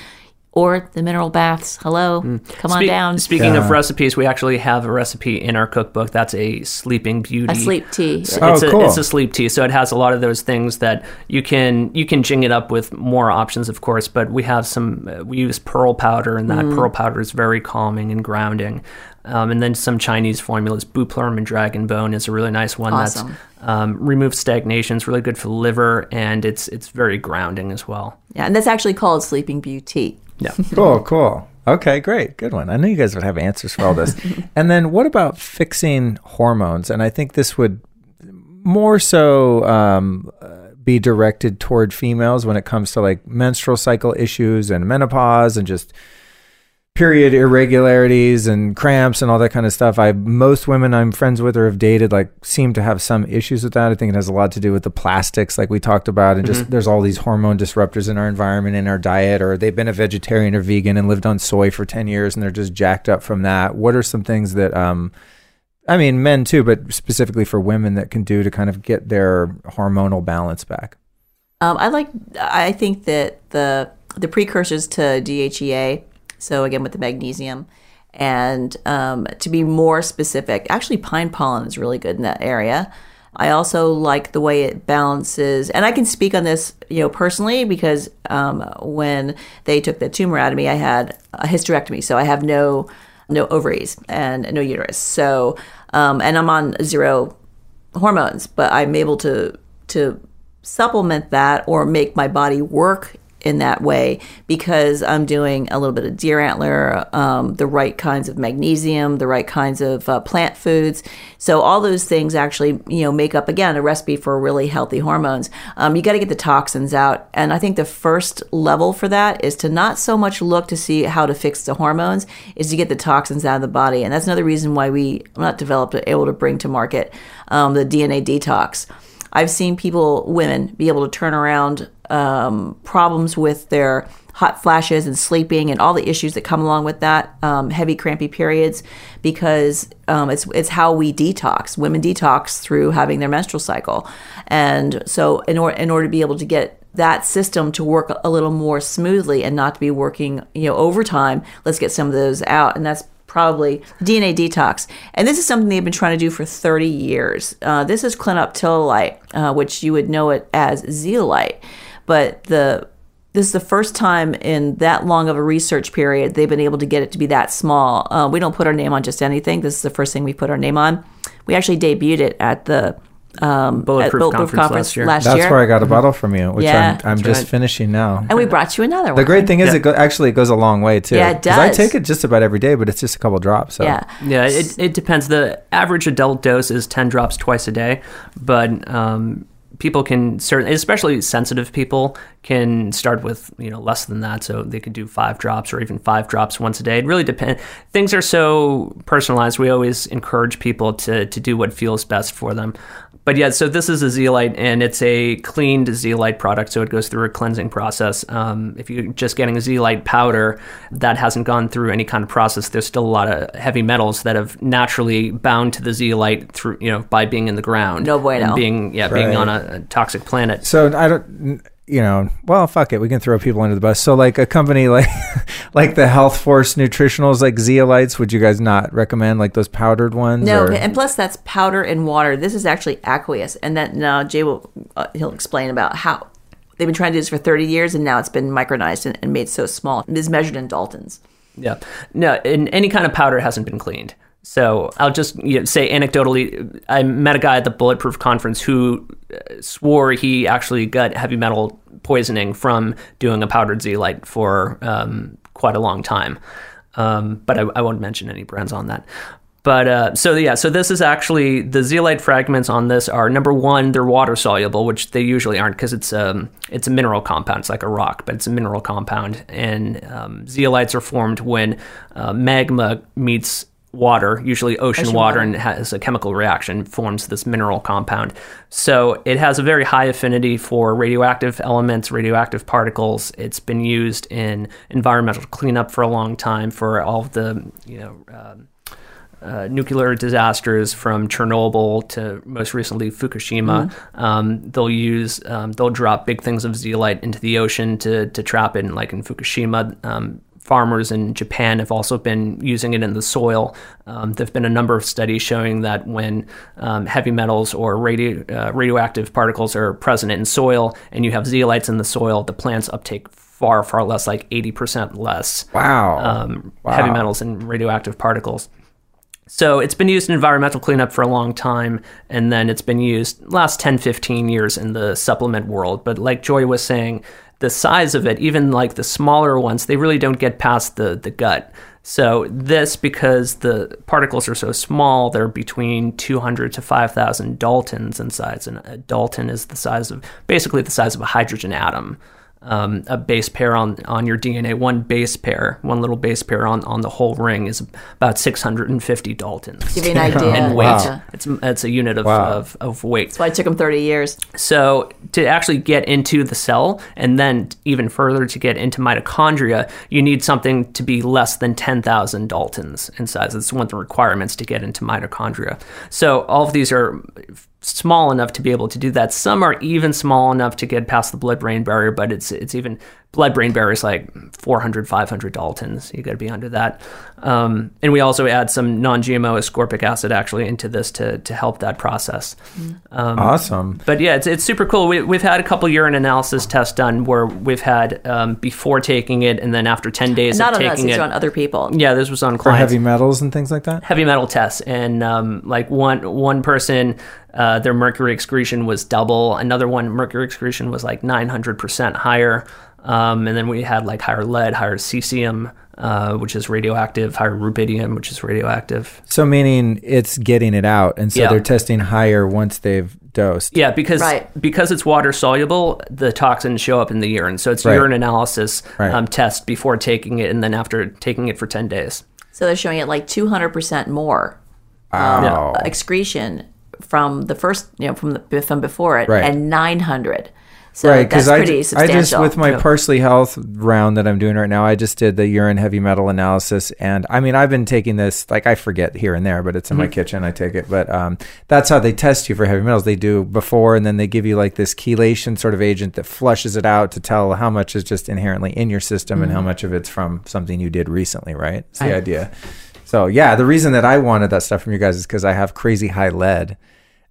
or the mineral baths. Hello, come on
Spe-
down.
Speaking of recipes, we actually have a recipe in our cookbook. That's a sleeping beauty.
a sleep tea.
It's,
Oh,
a,
cool.
it's a sleep tea, so it has a lot of those things that you can you can jing it up with more options, of course. But we have some. Uh, we use pearl powder, and that pearl powder is very calming and grounding. Um, and then some Chinese formulas, Bupleurum and Dragon Bone is a really nice one.
Awesome.
That's um, removes stagnation. It's really good for the liver, and it's it's very grounding as well.
Yeah, and that's actually called Sleeping Beauty.
Yeah.
Cool, cool. Okay, great. Good one. I knew you guys would have answers for all this. and then what about fixing hormones? And I think this would more so um, uh, be directed toward females when it comes to like menstrual cycle issues and menopause and just period irregularities and cramps and all that kind of stuff. I most women I'm friends with or have dated like seem to have some issues with that. I think it has a lot to do with the plastics like we talked about and just there's all these hormone disruptors in our environment in our diet or they've been a vegetarian or vegan and lived on soy for 10 years and they're just jacked up from that. What are some things that um I mean men too, but specifically for women that can do to kind of get their hormonal balance back?
Um, I like. I think that the the precursors to DHEA. So again, with the magnesium, and um, to be more specific, actually, pine pollen is really good in that area. I also like the way it balances, and I can speak on this, you know, personally because um, when they took the tumor out of me, I had a hysterectomy, so I have no no ovaries and no uterus. So, um, and I'm on zero hormones, but I'm able to to supplement that or make my body work in that way because I'm doing a little bit of deer antler, um, the right kinds of magnesium, the right kinds of uh, plant foods. So all those things actually, you know, make up again a recipe for really healthy hormones. Um, you got to get the toxins out, and I think the first level for that is to not so much look to see how to fix the hormones, is to get the toxins out of the body, and that's another reason why we not developed able to bring to market um, the DNA detox I've seen people, women, be able to turn around um, problems with their hot flashes and sleeping and all the issues that come along with that um, heavy crampy periods because um, it's it's how we detox. Women detox through having their menstrual cycle, and so in order in order to be able to get that system to work a little more smoothly and not to be working you know overtime, let's get some of those out, and that's probably DNA detox. And this is something they've been trying to do for 30 years. Uh, this is clinoptilolite, uh, which you would know it as zeolite. But the this is the first time in that long of a research period they've been able to get it to be that small. Uh, we don't put our name on just anything. This is the first thing we put our name on. We actually debuted it at the um,
Bulletproof
at Bulletproof
Conference last year.
That's
year.
where I got a bottle from you, which
Yeah.
I'm, I'm just
right.
finishing now.
and we brought you another one.
The great thing is, it go, actually it goes a long way too.
Yeah, it
'Cause I take it just about every day, but it's just a couple drops. So.
Yeah.
Yeah, it, it depends. The average adult dose is 10 drops twice a day, but um, people can certainly, especially sensitive people, can start with you know less than that. So they could do five drops or even five drops once a day. It really depends. Things are so personalized. We always encourage people to to do what feels best for them. But yeah, so this is a zeolite, and it's a cleaned zeolite product, so it goes through a cleansing process. Um, if you're just getting a zeolite powder that hasn't gone through any kind of process, there's still a lot of heavy metals that have naturally bound to the zeolite through, you know, by being in the ground.
No bueno.
And being, yeah, being on a, a toxic planet.
So I don't, you know, well, fuck it, we can throw people under the bus. So like a company like like the Health Force Nutritionals, like zeolites, would you guys not recommend like those powdered ones?
No,
or-
and plus that's powder and water. This is actually aqueous, and then now Jay will uh, he'll explain about how they've been trying to do this for 30 years, and now it's been micronized and, and made so small. It is measured in daltons.
Yeah. No, and any kind of powder hasn't been cleaned. So I'll just you know, say anecdotally, I met a guy at the Bulletproof conference who uh, swore he actually got heavy metal poisoning from doing a powdered zeolite for um, quite a long time. Um, but I, I won't mention any brands on that. But uh, so yeah, so this is actually the zeolite fragments on this are number one, they're water soluble, which they usually aren't because it's um it's a mineral compound. It's like a rock, but it's a mineral compound. And um, zeolites are formed when uh, magma meets water, usually ocean,
Ocean
water,
water.
and has a chemical reaction, forms this mineral compound. So it has a very high affinity for radioactive elements, radioactive particles. It's been used in environmental cleanup for a long time for all of the you know. Um, uh, nuclear disasters from Chernobyl to most recently Fukushima. Um, they'll use um, they'll drop big things of zeolite into the ocean to to trap it. And like in Fukushima, um, farmers in Japan have also been using it in the soil. Um, there've been a number of studies showing that when um, heavy metals or radio, uh, radioactive particles are present in soil, and you have zeolites in the soil, the plants uptake far far less, like eighty percent less
wow,
um,
Wow.
heavy metals and radioactive particles. So it's been used in environmental cleanup for a long time, and then it's been used last 10, 15 years in the supplement world. But like Joy was saying, the size of it, even like the smaller ones, they really don't get past the, the gut. So this, because the particles are so small, they're between 200 to 5,000 daltons in size, and a dalton is the size of basically the size of a hydrogen atom um, a base pair on, on your DNA, one base pair, one little base pair on, on the whole ring is about 650 daltons.
Give you an idea.
And weight.
Yeah.
It's, it's a unit of,
Wow.
of, of weight.
That's why it took them 30 years.
So to actually get into the cell and then even further to get into mitochondria, you need something to be less than 10,000 daltons in size. It's one of the requirements to get into mitochondria. So all of these are small enough to be able to do that. Some are even small enough to get past the blood-brain barrier, but it's it's even blood-brain barrier is like 400, 500 daltons. You got to be under that. Um, and we also add some non-GMO ascorbic acid actually into this to to help that process.
awesome.
But yeah, it's, it's super cool. We, we've had a couple urine analysis tests done where we've had um, before taking it and then after 10 days
Not
of
on us,
taking
these
it.
are on other people.
yeah, this was on clients.
For heavy metals and things like that.
heavy metal tests. And um, like one, one person, uh, their mercury excretion was double. Another one, mercury excretion was like 900% higher. Um, and then we had like higher lead, higher cesium, uh, which is radioactive, higher rubidium, which is radioactive.
So meaning it's getting it out, and so
Yeah.
they're testing higher once they've dosed.
Yeah, because
Right.
because it's water soluble, the toxins show up in the urine. So it's
Right.
urine analysis
Right.
um, test before taking it, and then after taking it for ten days.
So they're showing it like 200% more
Wow.
excretion from the first, you know, from the from before it,
Right.
and 900. So
right,
that's
because I, I just with my Parsley Health round that I'm doing right now, I just did the urine heavy metal analysis, and I mean I've been taking this like I forget here and there, but it's in
Mm-hmm.
my kitchen. I take it, but um, that's how they test you for heavy metals. They do before, and then they give you like this chelation sort of agent that flushes it out to tell how much is just inherently in your system and how much of it's from something you did recently. Right? It's the
Mm-hmm.
Idea. So yeah, the reason that I wanted that stuff from you guys is because I have crazy high lead.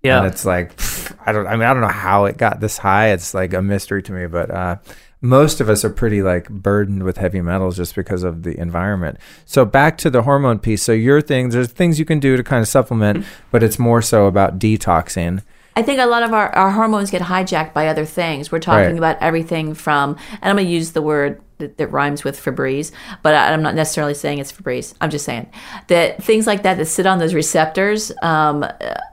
Yeah.
And it's like pff, I don't I mean I don't know how it got this high. It's like a mystery to me, but uh most of us are pretty like burdened with heavy metals just because of the environment. So back to the hormone piece. So your things there's things you can do to kind of supplement, but it's more so about detoxing.
I think a lot of our, our hormones get hijacked by other things. We're talking
Right.
about everything from, and I'm going to use the word that, that rhymes with Febreze, but I, I'm not necessarily saying it's Febreze. I'm just saying that things like that that sit on those receptors um,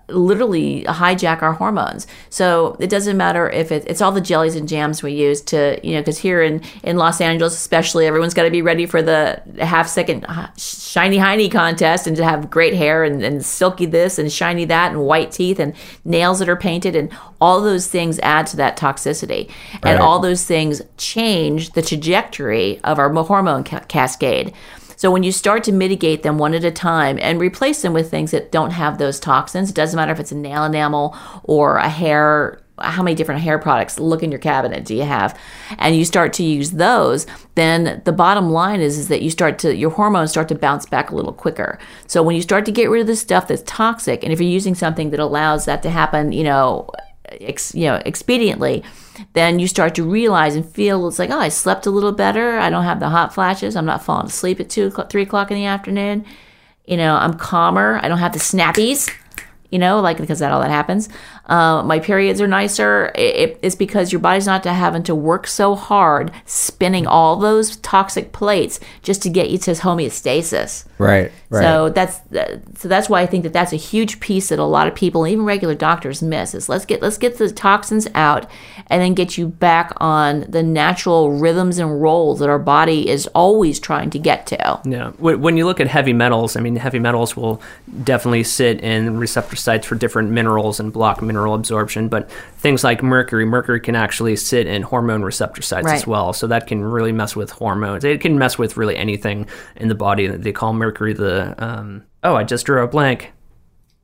literally hijack our hormones. So it doesn't matter if it, it's all the jellies and jams we use to, you know, because here in, in Los Angeles, especially, everyone's got to be ready for the half second shiny hiney contest and to have great hair and, and silky this and shiny that and white teeth and nails that are painted and all those things add to that toxicity. And all those things change the trajectory of our hormone ca- cascade. So when you start to mitigate them one at a time and replace them with things that don't have those toxins, it doesn't matter if it's a nail enamel or a hair how many different hair products look in your cabinet do you have and you start to use those then the bottom line is is that you start to your hormones start to bounce back a little quicker so when you start to get rid of the stuff that's toxic and if you're using something that allows that to happen you know ex, you know expediently then you start to realize and feel it's like oh i slept a little better. I don't have the hot flashes. I'm not falling asleep at 2 o'clock 3 o'clock in the afternoon. You know i'm calmer. I don't have the snappies you know, like because that all that happens. Uh, my periods are nicer. It, it- it's because your body's not to having to work so hard spinning all those toxic plates just to get you to homeostasis.
Right. Right.
So that's so that's why I think that that's a huge piece that a lot of people, even regular doctors, miss. Is let's get let's get the toxins out, and then get you back on the natural rhythms and rolls that our body is always trying to get to.
Yeah. When you look at heavy metals, I mean, heavy metals will definitely sit in receptor sites for different minerals and block mineral absorption. But things like mercury, mercury can actually sit in hormone receptor sites as well. So that can really mess with hormones. It can mess with really anything in the body. They call mercury the, um, oh, I just drew a blank.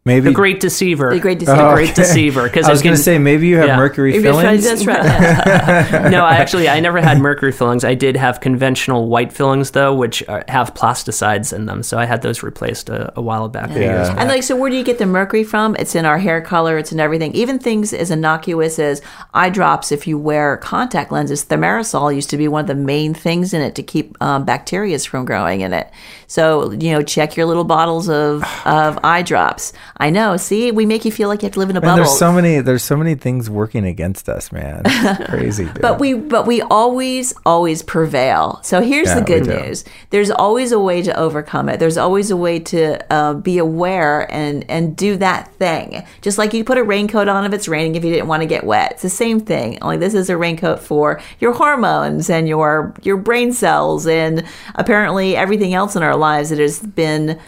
Maybe
The great deceiver.
The great
The
deceiver.
great deceiver. Because
I was going to say maybe you have
yeah.
mercury
If
fillings.
That's right. yeah.
no, I actually I never had mercury fillings. I did have conventional white fillings though, which are, have plasticides in them. So I had those replaced a, a while back. a few years
Yeah.
back.
And like, so where do you get the mercury from? It's in our hair color. It's in everything. Even things as innocuous as eye drops. If you wear contact lenses, thimerosal used to be one of the main things in it to keep um, bacteria from growing in it. So you know, check your little bottles of of eye drops. I know. See, we make you feel like you have to live in a
And
bubble.
there's so many there's so many things working against us, man. It's crazy.
But we but we always always prevail. So here's
Yeah,
the good news. There's always a way to overcome it. There's always a way to uh, be aware and and do that thing. Just like you put a raincoat on if it's raining if you didn't want to get wet. It's the same thing. Only this is a raincoat for your hormones and your your brain cells and apparently everything else in our lives that has been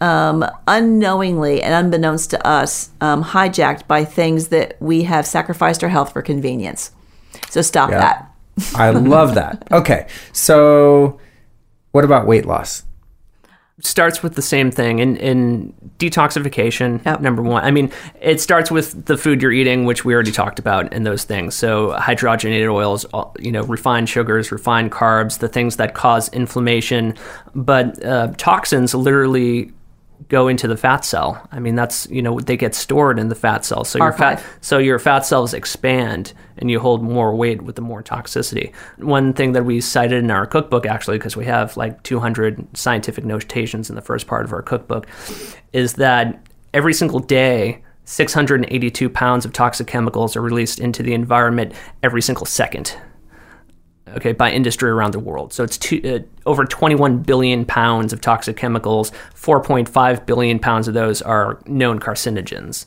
um, unknowingly and unbeknownst to us, um, hijacked by things that we have sacrificed our health for convenience. So stop
Yeah.
that.
I love that. Okay. So what about weight loss?
starts with the same thing in in detoxification
Yep.
number one i mean it starts with the food you're eating which we already talked about and those things so hydrogenated oils you know refined sugars refined carbs the things that cause inflammation but uh, toxins literally go into the fat cell i mean that's you know they get stored in the fat cell so your fat so your fat cells expand and you hold more weight with the more toxicity. One thing that we cited in our cookbook, actually, because we have like 200 scientific notations in the first part of our cookbook, is that every single day, 682 pounds of toxic chemicals are released into the environment every single second. Okay, by industry around the world. So it's two, uh, over 21 billion pounds of toxic chemicals. 4.5 billion pounds of those are known carcinogens.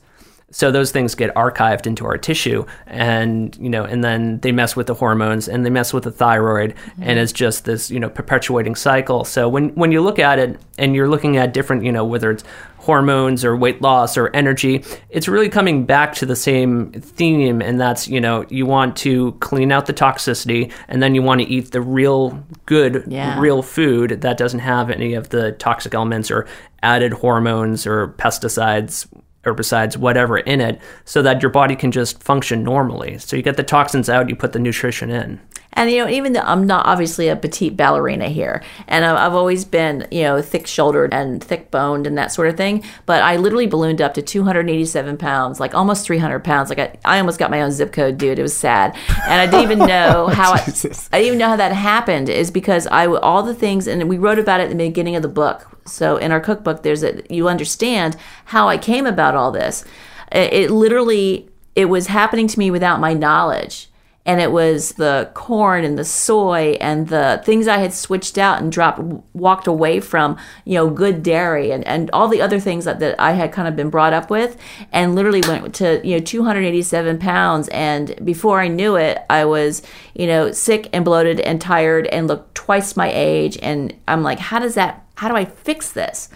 So those things get archived into our tissue and you know and then they mess with the hormones and they mess with the thyroid mm-hmm. and it's just this you know perpetuating cycle so when when you look at it and you're looking at different you know whether it's hormones or weight loss or energy it's really coming back to the same theme and that's you know you want to clean out the toxicity and then you want to eat the real good yeah. real food that doesn't have any of the toxic elements or added hormones or pesticides herbicides, whatever in it, so that your body can just function normally. So you get the toxins out, you put the nutrition in.
And you know, even though I'm not obviously a petite ballerina here, and I've always been you know thick shouldered and thick boned and that sort of thing, but I literally ballooned up to 287 pounds, like almost 300 pounds. Like I, I almost got my own zip code, dude. It was sad, and I didn't even know how I, I didn't even know how that happened. Is because I all the things, and we wrote about it in the beginning of the book. So in our cookbook, there's a you understand how I came about all this. It, it literally it was happening to me without my knowledge and it was the corn and the soy and the things I had switched out and dropped walked away from, you know, good dairy and, and all the other things that, that I had kind of been brought up with and literally went to, you know, 287 pounds. And before I knew it, I was, you know, sick and bloated and tired and looked twice my age. And I'm like, how does that, how do I fix this?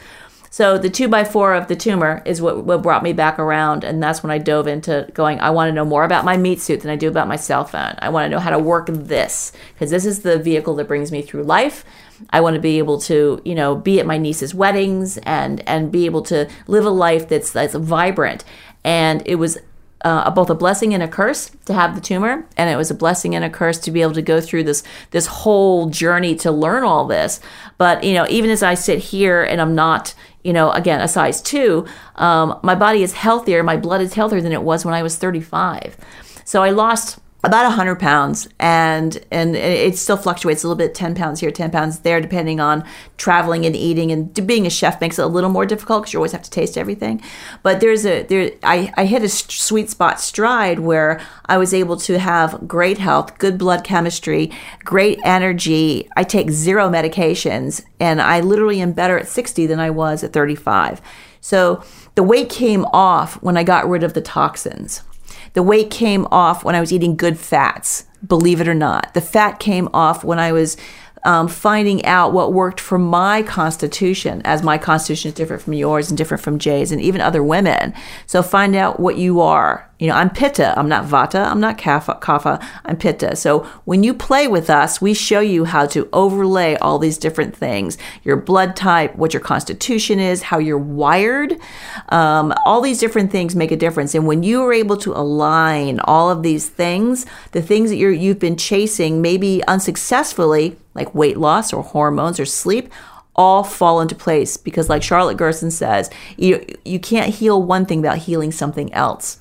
So the two by four of the tumor is what, what brought me back around. And that's when I dove into going, I want to know more about my meat suit than I do about my cell phone. I want to know how to work this because this is the vehicle that brings me through life. I want to be able to, you know, be at my niece's weddings and and be able to live a life that's that's vibrant. And it was uh, both a blessing and a curse to have the tumor, and it was a blessing and a curse to be able to go through this this whole journey to learn all this. But you know, even as I sit here and I'm not, you know, again, a size two, um, my body is healthier, my blood is healthier than it was when I was 35. So I lost about 100 pounds. And and it still fluctuates a little bit 10 pounds here 10 pounds there depending on traveling and eating. And being a chef makes it a little more difficult because you always have to taste everything. But there's a there I, I hit a sweet spot stride where i was able to have great health good blood chemistry great energy. I take zero medications and i literally am better at 60 than i was at 35 so the weight came off when i got rid of the toxins the weight came off when I was eating good fats, believe it or not. The fat came off when I was um, finding out what worked for my constitution, as my constitution is different from yours and different from Jay's and even other women. So find out what you are. You know, I'm Pitta. I'm not Vata. I'm not Kapha. Kapha. I'm Pitta. So when you play with us, we show you how to overlay all these different things: your blood type, what your constitution is, how you're wired. Um, all these different things make a difference. And when you are able to align all of these things, the things that you're you've been chasing, maybe unsuccessfully like weight loss or hormones or sleep, all fall into place because, like Charlotte Gerson says, you, you can't heal one thing without healing something else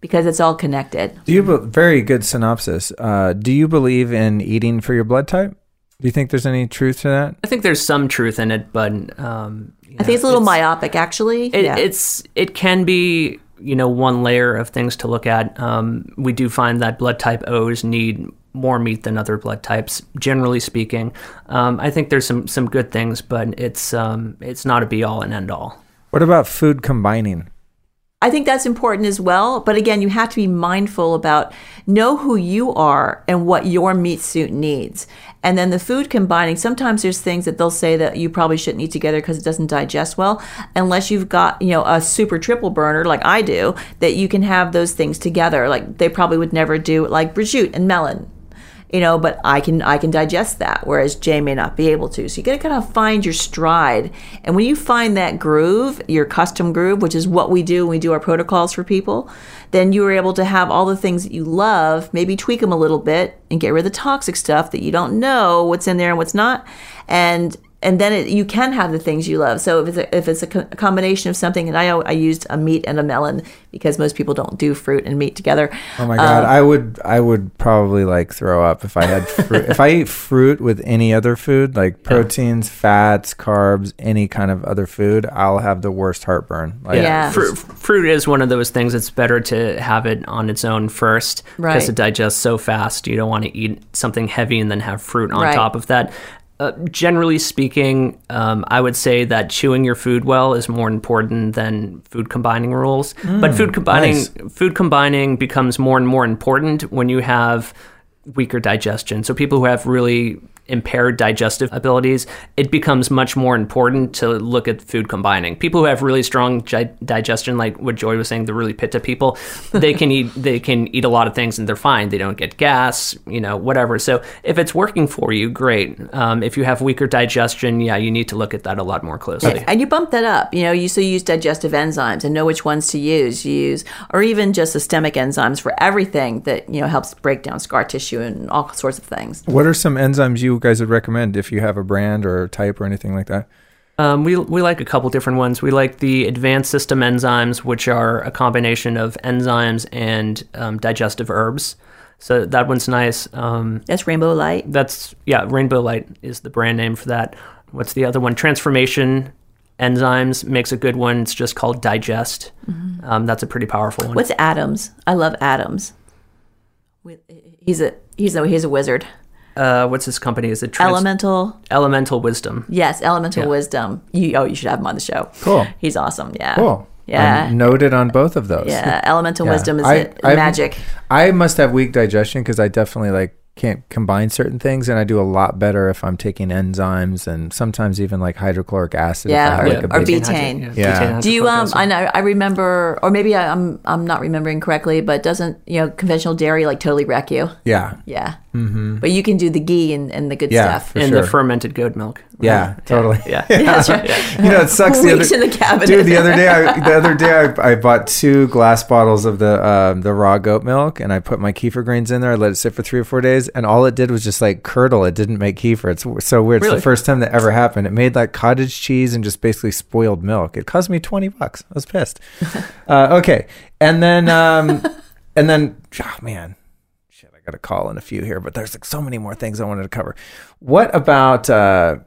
because it's all connected.
Do you very good synopsis? Uh, do you believe in eating for your blood type? Do you think there's any truth to that?
I think there's some truth in it, but um,
I think it's a little it's, myopic, actually.
It, yeah. It's it can be you know one layer of things to look at. Um, we do find that blood type O's need more meat than other blood types, generally speaking. Um, I think there's some some good things, but it's um, it's not a be all and end all.
What about food combining?
I think that's important as well. But again, you have to be mindful about know who you are and what your meat suit needs. And then the food combining, sometimes there's things that they'll say that you probably shouldn't eat together because it doesn't digest well, unless you've got, you know, a super triple burner like I do, that you can have those things together. Like they probably would never do like prosciutto and melon you know but i can i can digest that whereas jay may not be able to. So you got to kind of find your stride. And when you find that groove your custom groove which is what we do when we do our protocols for people then you are able to have all the things that you love maybe tweak them a little bit and get rid of the toxic stuff that you don't know what's in there and what's not. And and then it, you can have the things you love. So if it's a, if it's a, co- a, combination of something, and I I used a meat and a melon because most people don't do fruit and meat together.
Oh my god, um, I would I would probably like throw up if I had fruit. if I eat fruit with any other food, like proteins, yeah. fats, carbs, any kind of other food, I'll have the worst heartburn.
Like, yeah,
fruit, fruit is one of those things. It's better to have it on its own first because right. it digests so fast. You don't want to eat something heavy and then have fruit on right. top of that Uh, generally speaking, um, I would say that chewing your food well is more important than food combining rules. but food combining
nice.
food combining becomes more and more important when you have weaker digestion. So people who have really impaired digestive abilities, it becomes much more important to look at food combining. People who have really strong gi- digestion, like what Joy was saying, the really pitta people, they can eat they can eat a lot of things and they're fine. They don't get gas, you know, whatever. So if it's working for you, great. Um, if you have weaker digestion, yeah, you need to look at that a lot more closely.
And you bump that up. You know, you so you use digestive enzymes and know which ones to use. You use or even just systemic enzymes for everything that you know helps break down scar tissue and all sorts of things.
What are some enzymes you guys would recommend if you have a brand or type or anything like that?
Um, we we like a couple different ones. We like the advanced system enzymes, which are a combination of enzymes and um, digestive herbs. So that one's nice. Um,
That's Rainbow Light.
that's yeah, Rainbow Light is the brand name for that. What's the other one? Transformation enzymes makes a good one. It's just called Digest. Um, that's a pretty powerful one.
What's Adams? I love Adams. He's a he's a he's a wizard.
Uh, what's this company? Is it Trans-
Elemental.
Elemental Wisdom?
Yes, Elemental
Yeah.
Wisdom. You oh you should have him on the show.
Cool.
He's awesome. Yeah.
Cool.
Yeah.
I'm noted on both of those.
yeah. Elemental
Yeah.
Wisdom is
I-
it,
I've-
magic.
I must have weak digestion because I definitely like can't combine certain things, and I do a lot better if I'm taking enzymes and sometimes even like hydrochloric acid. if I
Yeah, or-
like, a
or
big-
betaine.
Yeah.
Do you um? I know I remember, or maybe I, I'm I'm not remembering correctly, but doesn't you know conventional dairy like totally wreck you?
Yeah.
Yeah. Mm-hmm. But you can do the ghee and, and the good
Yeah,
stuff.
and
sure.
the fermented goat milk.
Yeah, totally.
Yeah.
That's right.
You know, it sucks. The
Weeks
other,
in the cabinet.
dude, the other day, I, the other day, I, I bought two glass bottles of the um, the raw goat milk, and I put my kefir grains in there. I let it sit for three or four days, and all it did was just like curdle. It didn't make kefir. It's so weird. It's
Really?
the first time that ever happened. It made like cottage cheese and just basically spoiled milk. It cost me twenty bucks. I was pissed. uh, okay, and then um, and then, oh man, shit, I got to call in a few here, but there's like so many more things I wanted to cover. What about? Uh,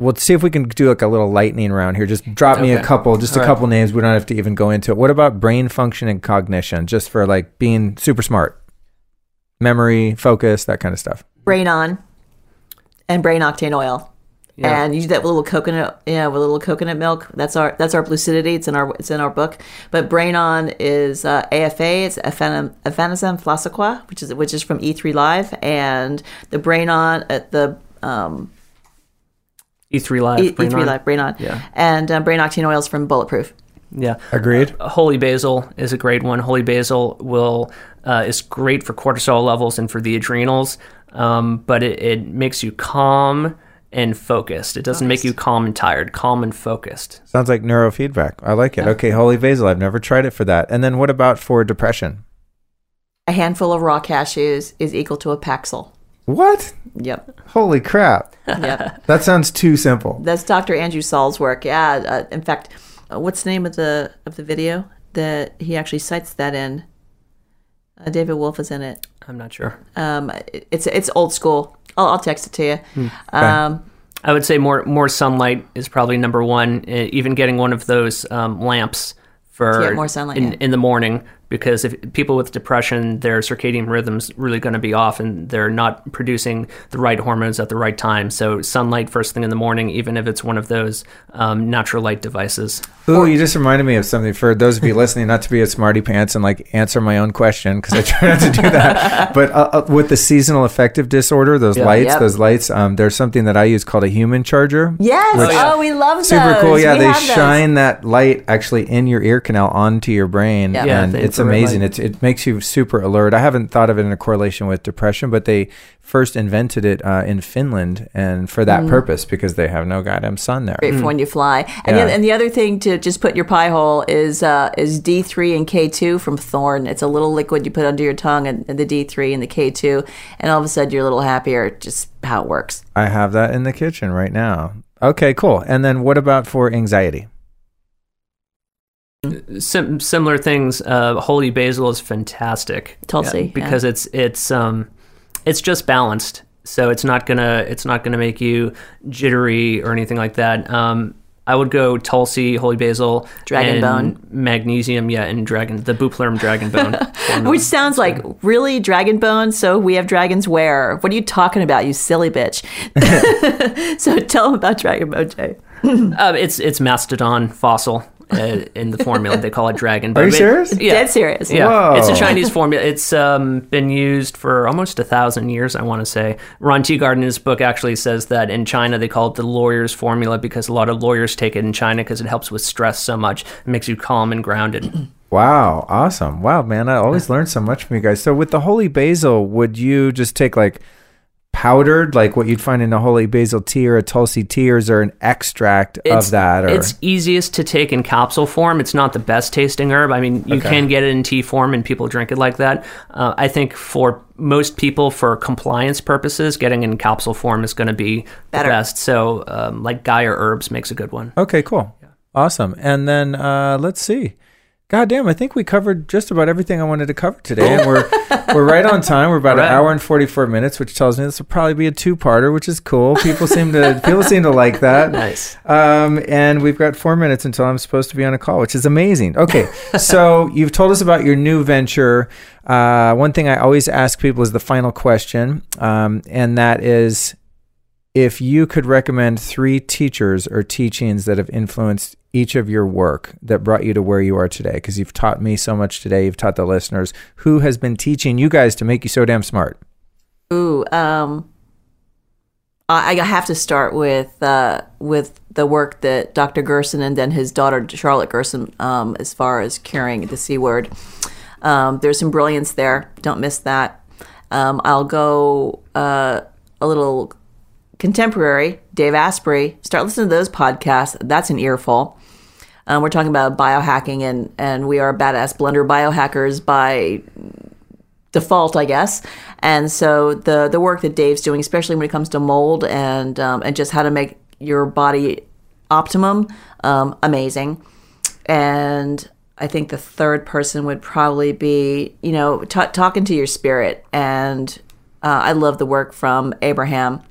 We'll see if we can do like a little lightning round here. Just drop me a couple, just a
All right.
couple names. We don't have to even go into it. What about brain function and cognition? Just for like being super smart, memory, focus, that kind of stuff.
brain on and brain octane oil.
Yeah.
And you do that with a little coconut, yeah, with a little coconut milk. That's our that's our lucidity. It's in our it's in our book. But brain on is uh, AFA. It's Afan- Aphanizomenon flos-aquae, which is which is from E3 Live, and the brain on at the um,
E3 Live.
E-
Brain
E3
On.
Live brain on,
Yeah.
and um, brain octane oils from Bulletproof.
Yeah.
Agreed.
Uh, Holy basil is a great one. Holy basil will uh, is great for cortisol levels and for the adrenals, um, but it, it makes you calm and focused. It doesn't make you calm and tired. Calm and focused.
Sounds like neurofeedback. I like it. Okay, holy basil. I've never tried it for that. And then what about for depression?
A handful of raw cashews is equal to a Paxil.
What?
Yep,
Holy crap.
yep.
That sounds too simple.
That's Dr. Andrew Saul's work. Yeah. Uh, in fact, uh, what's the name of the of the video that he actually cites that in? Uh, David Wolfe is in it.
I'm not sure.
Um, it's it's old school. I'll, I'll text it to you.
Hmm.
Um,
I would say more more sunlight is probably number one. Uh, Even getting one of those um, lamps for
To get more sunlight,
in,
yeah.
in the morning, because if people with depression, their circadian rhythms really going to be off, and they're not producing the right hormones at the right time. So sunlight first thing in the morning, even if it's one of those um, natural light devices.
Ooh, you just reminded me of something for those of you listening, not to be a smarty pants and like answer my own question because I try not to do that. But uh, uh, with the seasonal affective disorder, those
Yeah.
lights,
Yep.
those lights, um, there's something that I use called a human charger.
yes.
Which-
oh, we love those.
Super cool. Yeah,
We
they
have those.
shine that light actually in your ear canal onto your brain.
Yeah.
Yeah,
and it's
infrared
amazing. It's, it makes you super alert. I haven't thought of it in a correlation with depression, but they first invented it uh, in Finland and for that purpose because they have no goddamn sun there.
Mm. Great for when you fly. And,
Yeah.
the, and the other thing to just put in your pie hole is uh, is D three and K two from Thorne. It's a little liquid you put under your tongue, and, and the D three and the K two, and all of a sudden you're a little happier. Just how it works.
I have that in the kitchen right now. Okay, cool. And then what about for anxiety?
Sim- similar things. Uh, holy basil is fantastic.
Tulsi,
because it's it's um it's just balanced. So it's not gonna it's not gonna make you jittery or anything like that. Um, I would go Tulsi, holy basil,
Dragon bone.
magnesium, yeah, and dragon, the Bupleurum dragon bone.
Which sounds like really dragon bone. So we have dragons where? What are you talking about, you silly bitch? so tell them about dragon bone, Jay.
Uh, it's it's mastodon fossil uh, in the formula. They call it dragon.
Are
bone.
you
It-
serious?
Yeah.
Dead serious.
Yeah,
Whoa.
it's a Chinese formula. It's um, been used for almost a thousand years, I want to say. Ron Teeguarden in his book actually says that in China they call it the lawyer's formula because a lot of lawyers take it in China because it helps with stress so much. It makes you calm and grounded.
Wow, awesome. Wow, man, I always learn so much from you guys. So with the holy basil, would you just take like powdered, like what you'd find in a holy basil tea or a tulsi tea, or is there an extract
It's-
of that? Or
It's easiest to take in capsule form. It's not the best tasting herb. I mean, you
Okay.
can get it in tea form and people drink it like that. Uh, I think for most people, for compliance purposes, getting in capsule form is going to be
Better.
the best. So, um, like Gaia Herbs makes a good one.
okay, cool, awesome. And then uh, let's see. God damn, I think we covered just about everything I wanted to cover today, and we're we're right on time. We're about
right.
an hour and forty four minutes, which tells me this will probably be a two parter, which is cool. People seem to people seem to like that.
Nice.
Um, and we've got four minutes until I'm supposed to be on a call, which is amazing. Okay, so you've told us about your new venture. Uh, one thing I always ask people is the final question, um, and that is if you could recommend three teachers or teachings that have influenced each of your work that brought you to where you are today, because you've taught me so much today, you've taught the listeners, who has been teaching you guys to make you so damn smart?
Ooh, um, I have to start with uh, with the work that Dr. Gerson and then his daughter Charlotte Gerson, um, as far as curing the C word. Um, there's some brilliance there. Don't miss that. Um, I'll go uh, a little contemporary. Dave Asprey. Start listening to those podcasts. That's an earful. Um, we're talking about biohacking, and and we are badass blender biohackers by default, I guess. And so the the work that Dave's doing, especially when it comes to mold and um, and just how to make your body optimum, um, amazing. And I think the third person would probably be, you know, t- talking to your spirit. And uh, I love the work from Abraham.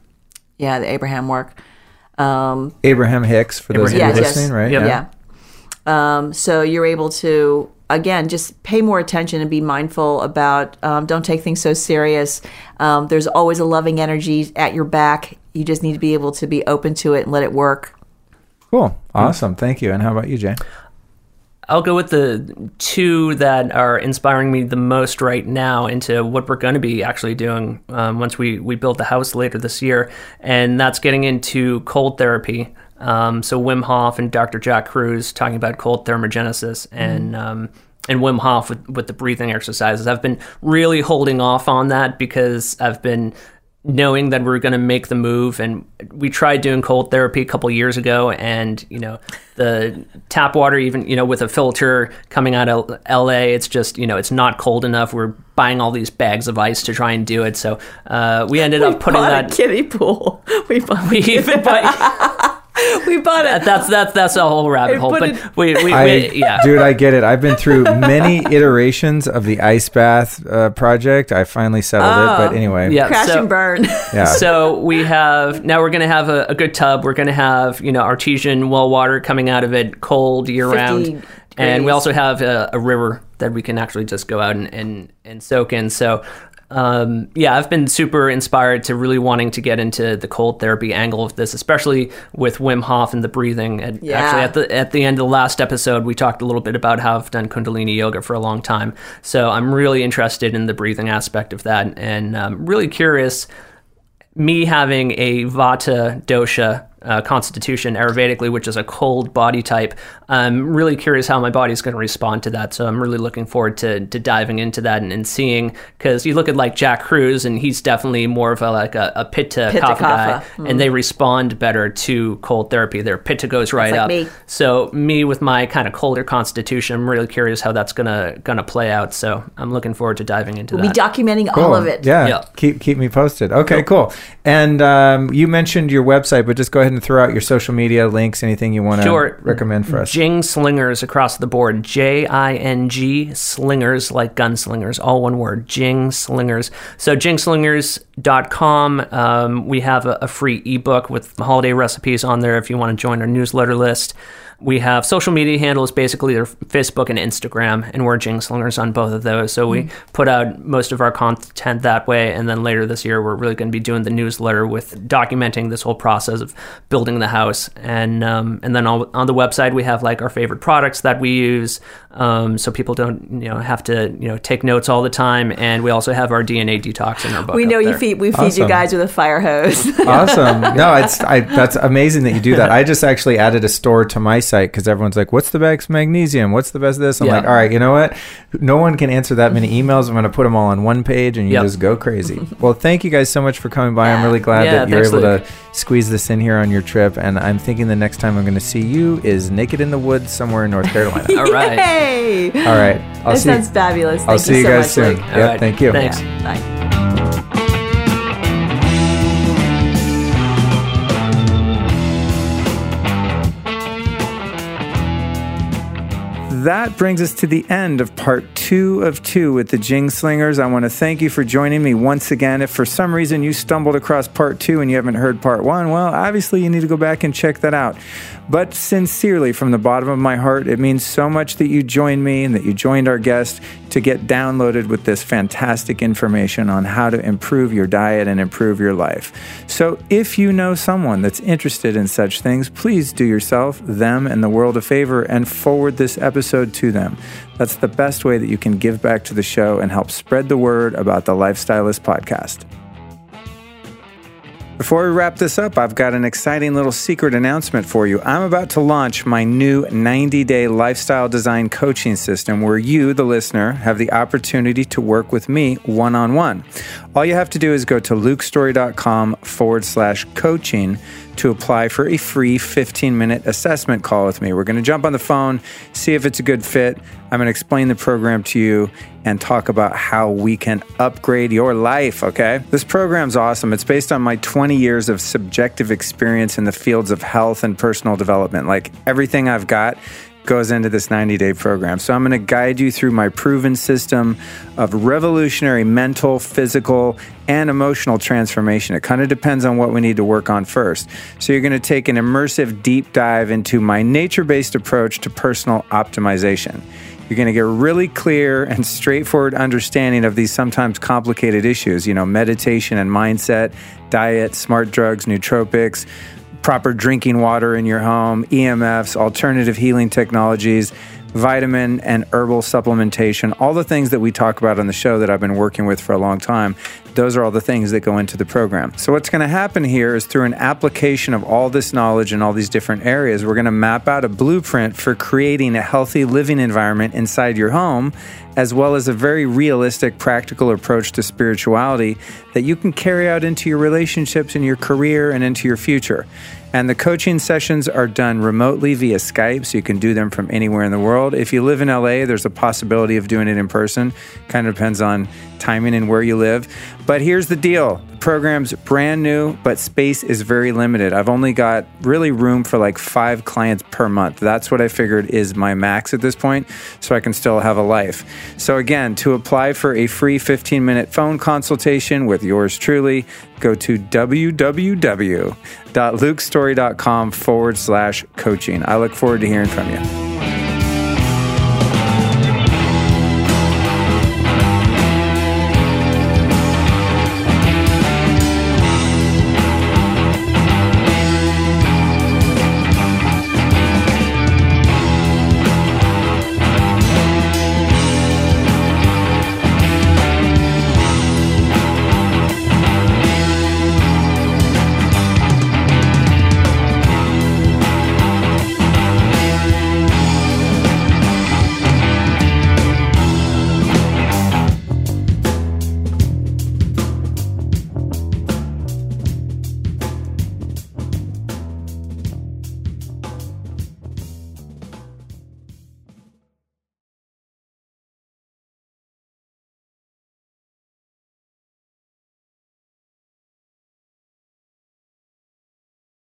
Yeah, the Abraham work. Um,
Abraham Hicks, for those
Abraham
of you
Hicks.
listening, right?
Yep.
yeah. Um, so you're able to again just pay more attention and be mindful about. Um, don't take things so serious. Um, there's always a loving energy at your back. You just need to be able to be open to it and let it work.
Cool. Awesome. Thank you. And how about you, Jay?
I'll go with the two that are inspiring me the most right now into what we're going to be actually doing um, once we, we build the house later this year. And that's getting into cold therapy. Um, so Wim Hof and Dr. Jack Kruse talking about cold thermogenesis and um, and Wim Hof with, with the breathing exercises. I've been really holding off on that because I've been knowing that we are going to make the move and we tried doing cold therapy a couple years ago and you know the tap water even you know with a filter coming out of LA it's just you know it's not cold enough we're buying all these bags of ice to try and do it so uh, we ended up putting
bought
that
kiddie pool. We bought,
we even but
we bought it.
that's that's that's a whole rabbit hole but
it-
we, we,
I,
we yeah
dude, I get it. I've been through many iterations of the ice bath uh, project. I finally settled it, but anyway,
yeah
Crash
so-
and burn.
yeah.
So we have now we're going to have a, a good tub. We're going to have you know artesian well water coming out of it, cold year
50
round, and we also have a, a river that we can actually just go out and and, and soak in. So. Um, yeah, I've been super inspired to really wanting to get into the cold therapy angle of this, especially with Wim Hof and the breathing. And
Yeah.
actually, at the at the end of the last episode, we talked a little bit about how I've done Kundalini yoga for a long time. So I'm really interested in the breathing aspect of that, and um, really curious me having a Vata dosha uh, constitution Ayurvedically, which is a cold body type, I'm really curious how my body's going to respond to that. So I'm really looking forward to, to diving into that and, and seeing because you look at like Jack Kruse and he's definitely more of a like a, a pitta,
Pitta
kapha guy,
kapha.
and they respond better to cold therapy. Their pitta goes right
like
up.
me.
So me with my kind of colder constitution, I'm really curious how that's gonna gonna play out. So I'm looking forward to diving into
We'll be
that.
documenting all of it.
Yeah.
Yeah.
Keep keep me posted. Okay, cool. And um, you mentioned your website, but just go ahead ahead and throw out your social media links, anything you want to
Sure.
recommend for us.
Jingslingers across the board. J I N G Slingers, like gunslingers, all one word. Jingslingers. So, jingslingers.com. Um, we have a, a free ebook with holiday recipes on there if you want to join our newsletter list. We have social media handles, basically they're Facebook and Instagram, and we're Jingslingers on both of those. So we put out most of our content that way, and then later this year we're really going to be doing the newsletter with documenting this whole process of building the house, and um, and then on, on the website we have like our favorite products that we use, um, so people don't you know have to you know take notes all the time, and we also have our DNA detox in our book.
We know you feed we feed you guys with a fire hose.
awesome. No, it's I, that's amazing that you do that. I just actually added a store to my site because everyone's like, "What's the best magnesium? What's the best this?" I'm
Yeah.
like, "All right, you know what? No one can answer that many emails. I'm going to put them all on one page, and you
Yep.
just go crazy." well, thank you guys so much for coming by. I'm really glad
Yeah,
that you're able
Luke.
to squeeze this in here on your trip. And I'm thinking the next time I'm going to see you is naked in the woods somewhere in North Carolina.
All right.
Yay!
all right, I'll
that
see.
sounds fabulous. Thank
I'll see you
so
guys
much,
soon.
Luke.
Yep,
All right.
thank you.
Thanks.
Yeah, bye.
That brings us to the end of part two of two with the Jingslingers. I want to thank you for joining me once again. If for some reason you stumbled across part two and you haven't heard part one, well, obviously you need to go back and check that out. But sincerely, from the bottom of my heart, it means so much that you joined me and that you joined our guest to get downloaded with this fantastic information on how to improve your diet and improve your life. So if you know someone that's interested in such things, please do yourself, them, and the world a favor and forward this episode to them. That's the best way that you can give back to the show and help spread the word about the Lifestylist podcast. Before we wrap this up, I've got an exciting little secret announcement for you. I'm about to launch my new 90 day lifestyle design coaching system where you, the listener, have the opportunity to work with me one on one. All you have to do is go to lukestory.com forward slash coaching to apply for a free 15 minute assessment call with me. We're going to jump on the phone, see if it's a good fit. I'm going to explain the program to you and talk about how we can upgrade your life, okay? This program's awesome. It's based on my 20 years of subjective experience in the fields of health and personal development. Like everything I've got goes into this 90 day program. So I'm going to guide you through my proven system of revolutionary mental, physical, and emotional transformation. It kind of depends on what we need to work on first. So you're going to take an immersive deep dive into my nature based approach to personal optimization. You're going to get a really clear and straightforward understanding of these sometimes complicated issues, you know, meditation and mindset, diet, smart drugs, nootropics, proper drinking water in your home, EMFs, alternative healing technologies, vitamin and herbal supplementation, all the things that we talk about on the show that I've been working with for a long time. Those are all the things that go into the program. So, what's going to happen here is through an application of all this knowledge in all these different areas, we're going to map out a blueprint for creating a healthy living environment inside your home, as well as a very realistic, practical approach to spirituality that you can carry out into your relationships and your career and into your future. And the coaching sessions are done remotely via Skype, so you can do them from anywhere in the world. If you live in LA, there's a possibility of doing it in person. Kind of depends on timing and where you live. But here's the deal program's brand new, but space is very limited. I've only got really room for like five clients per month. That's what I figured is my max at this point, so I can still have a life. So, again, to apply for a free 15 minute phone consultation with yours truly, go to www.lukestory.com forward slash coaching. I look forward to hearing from you.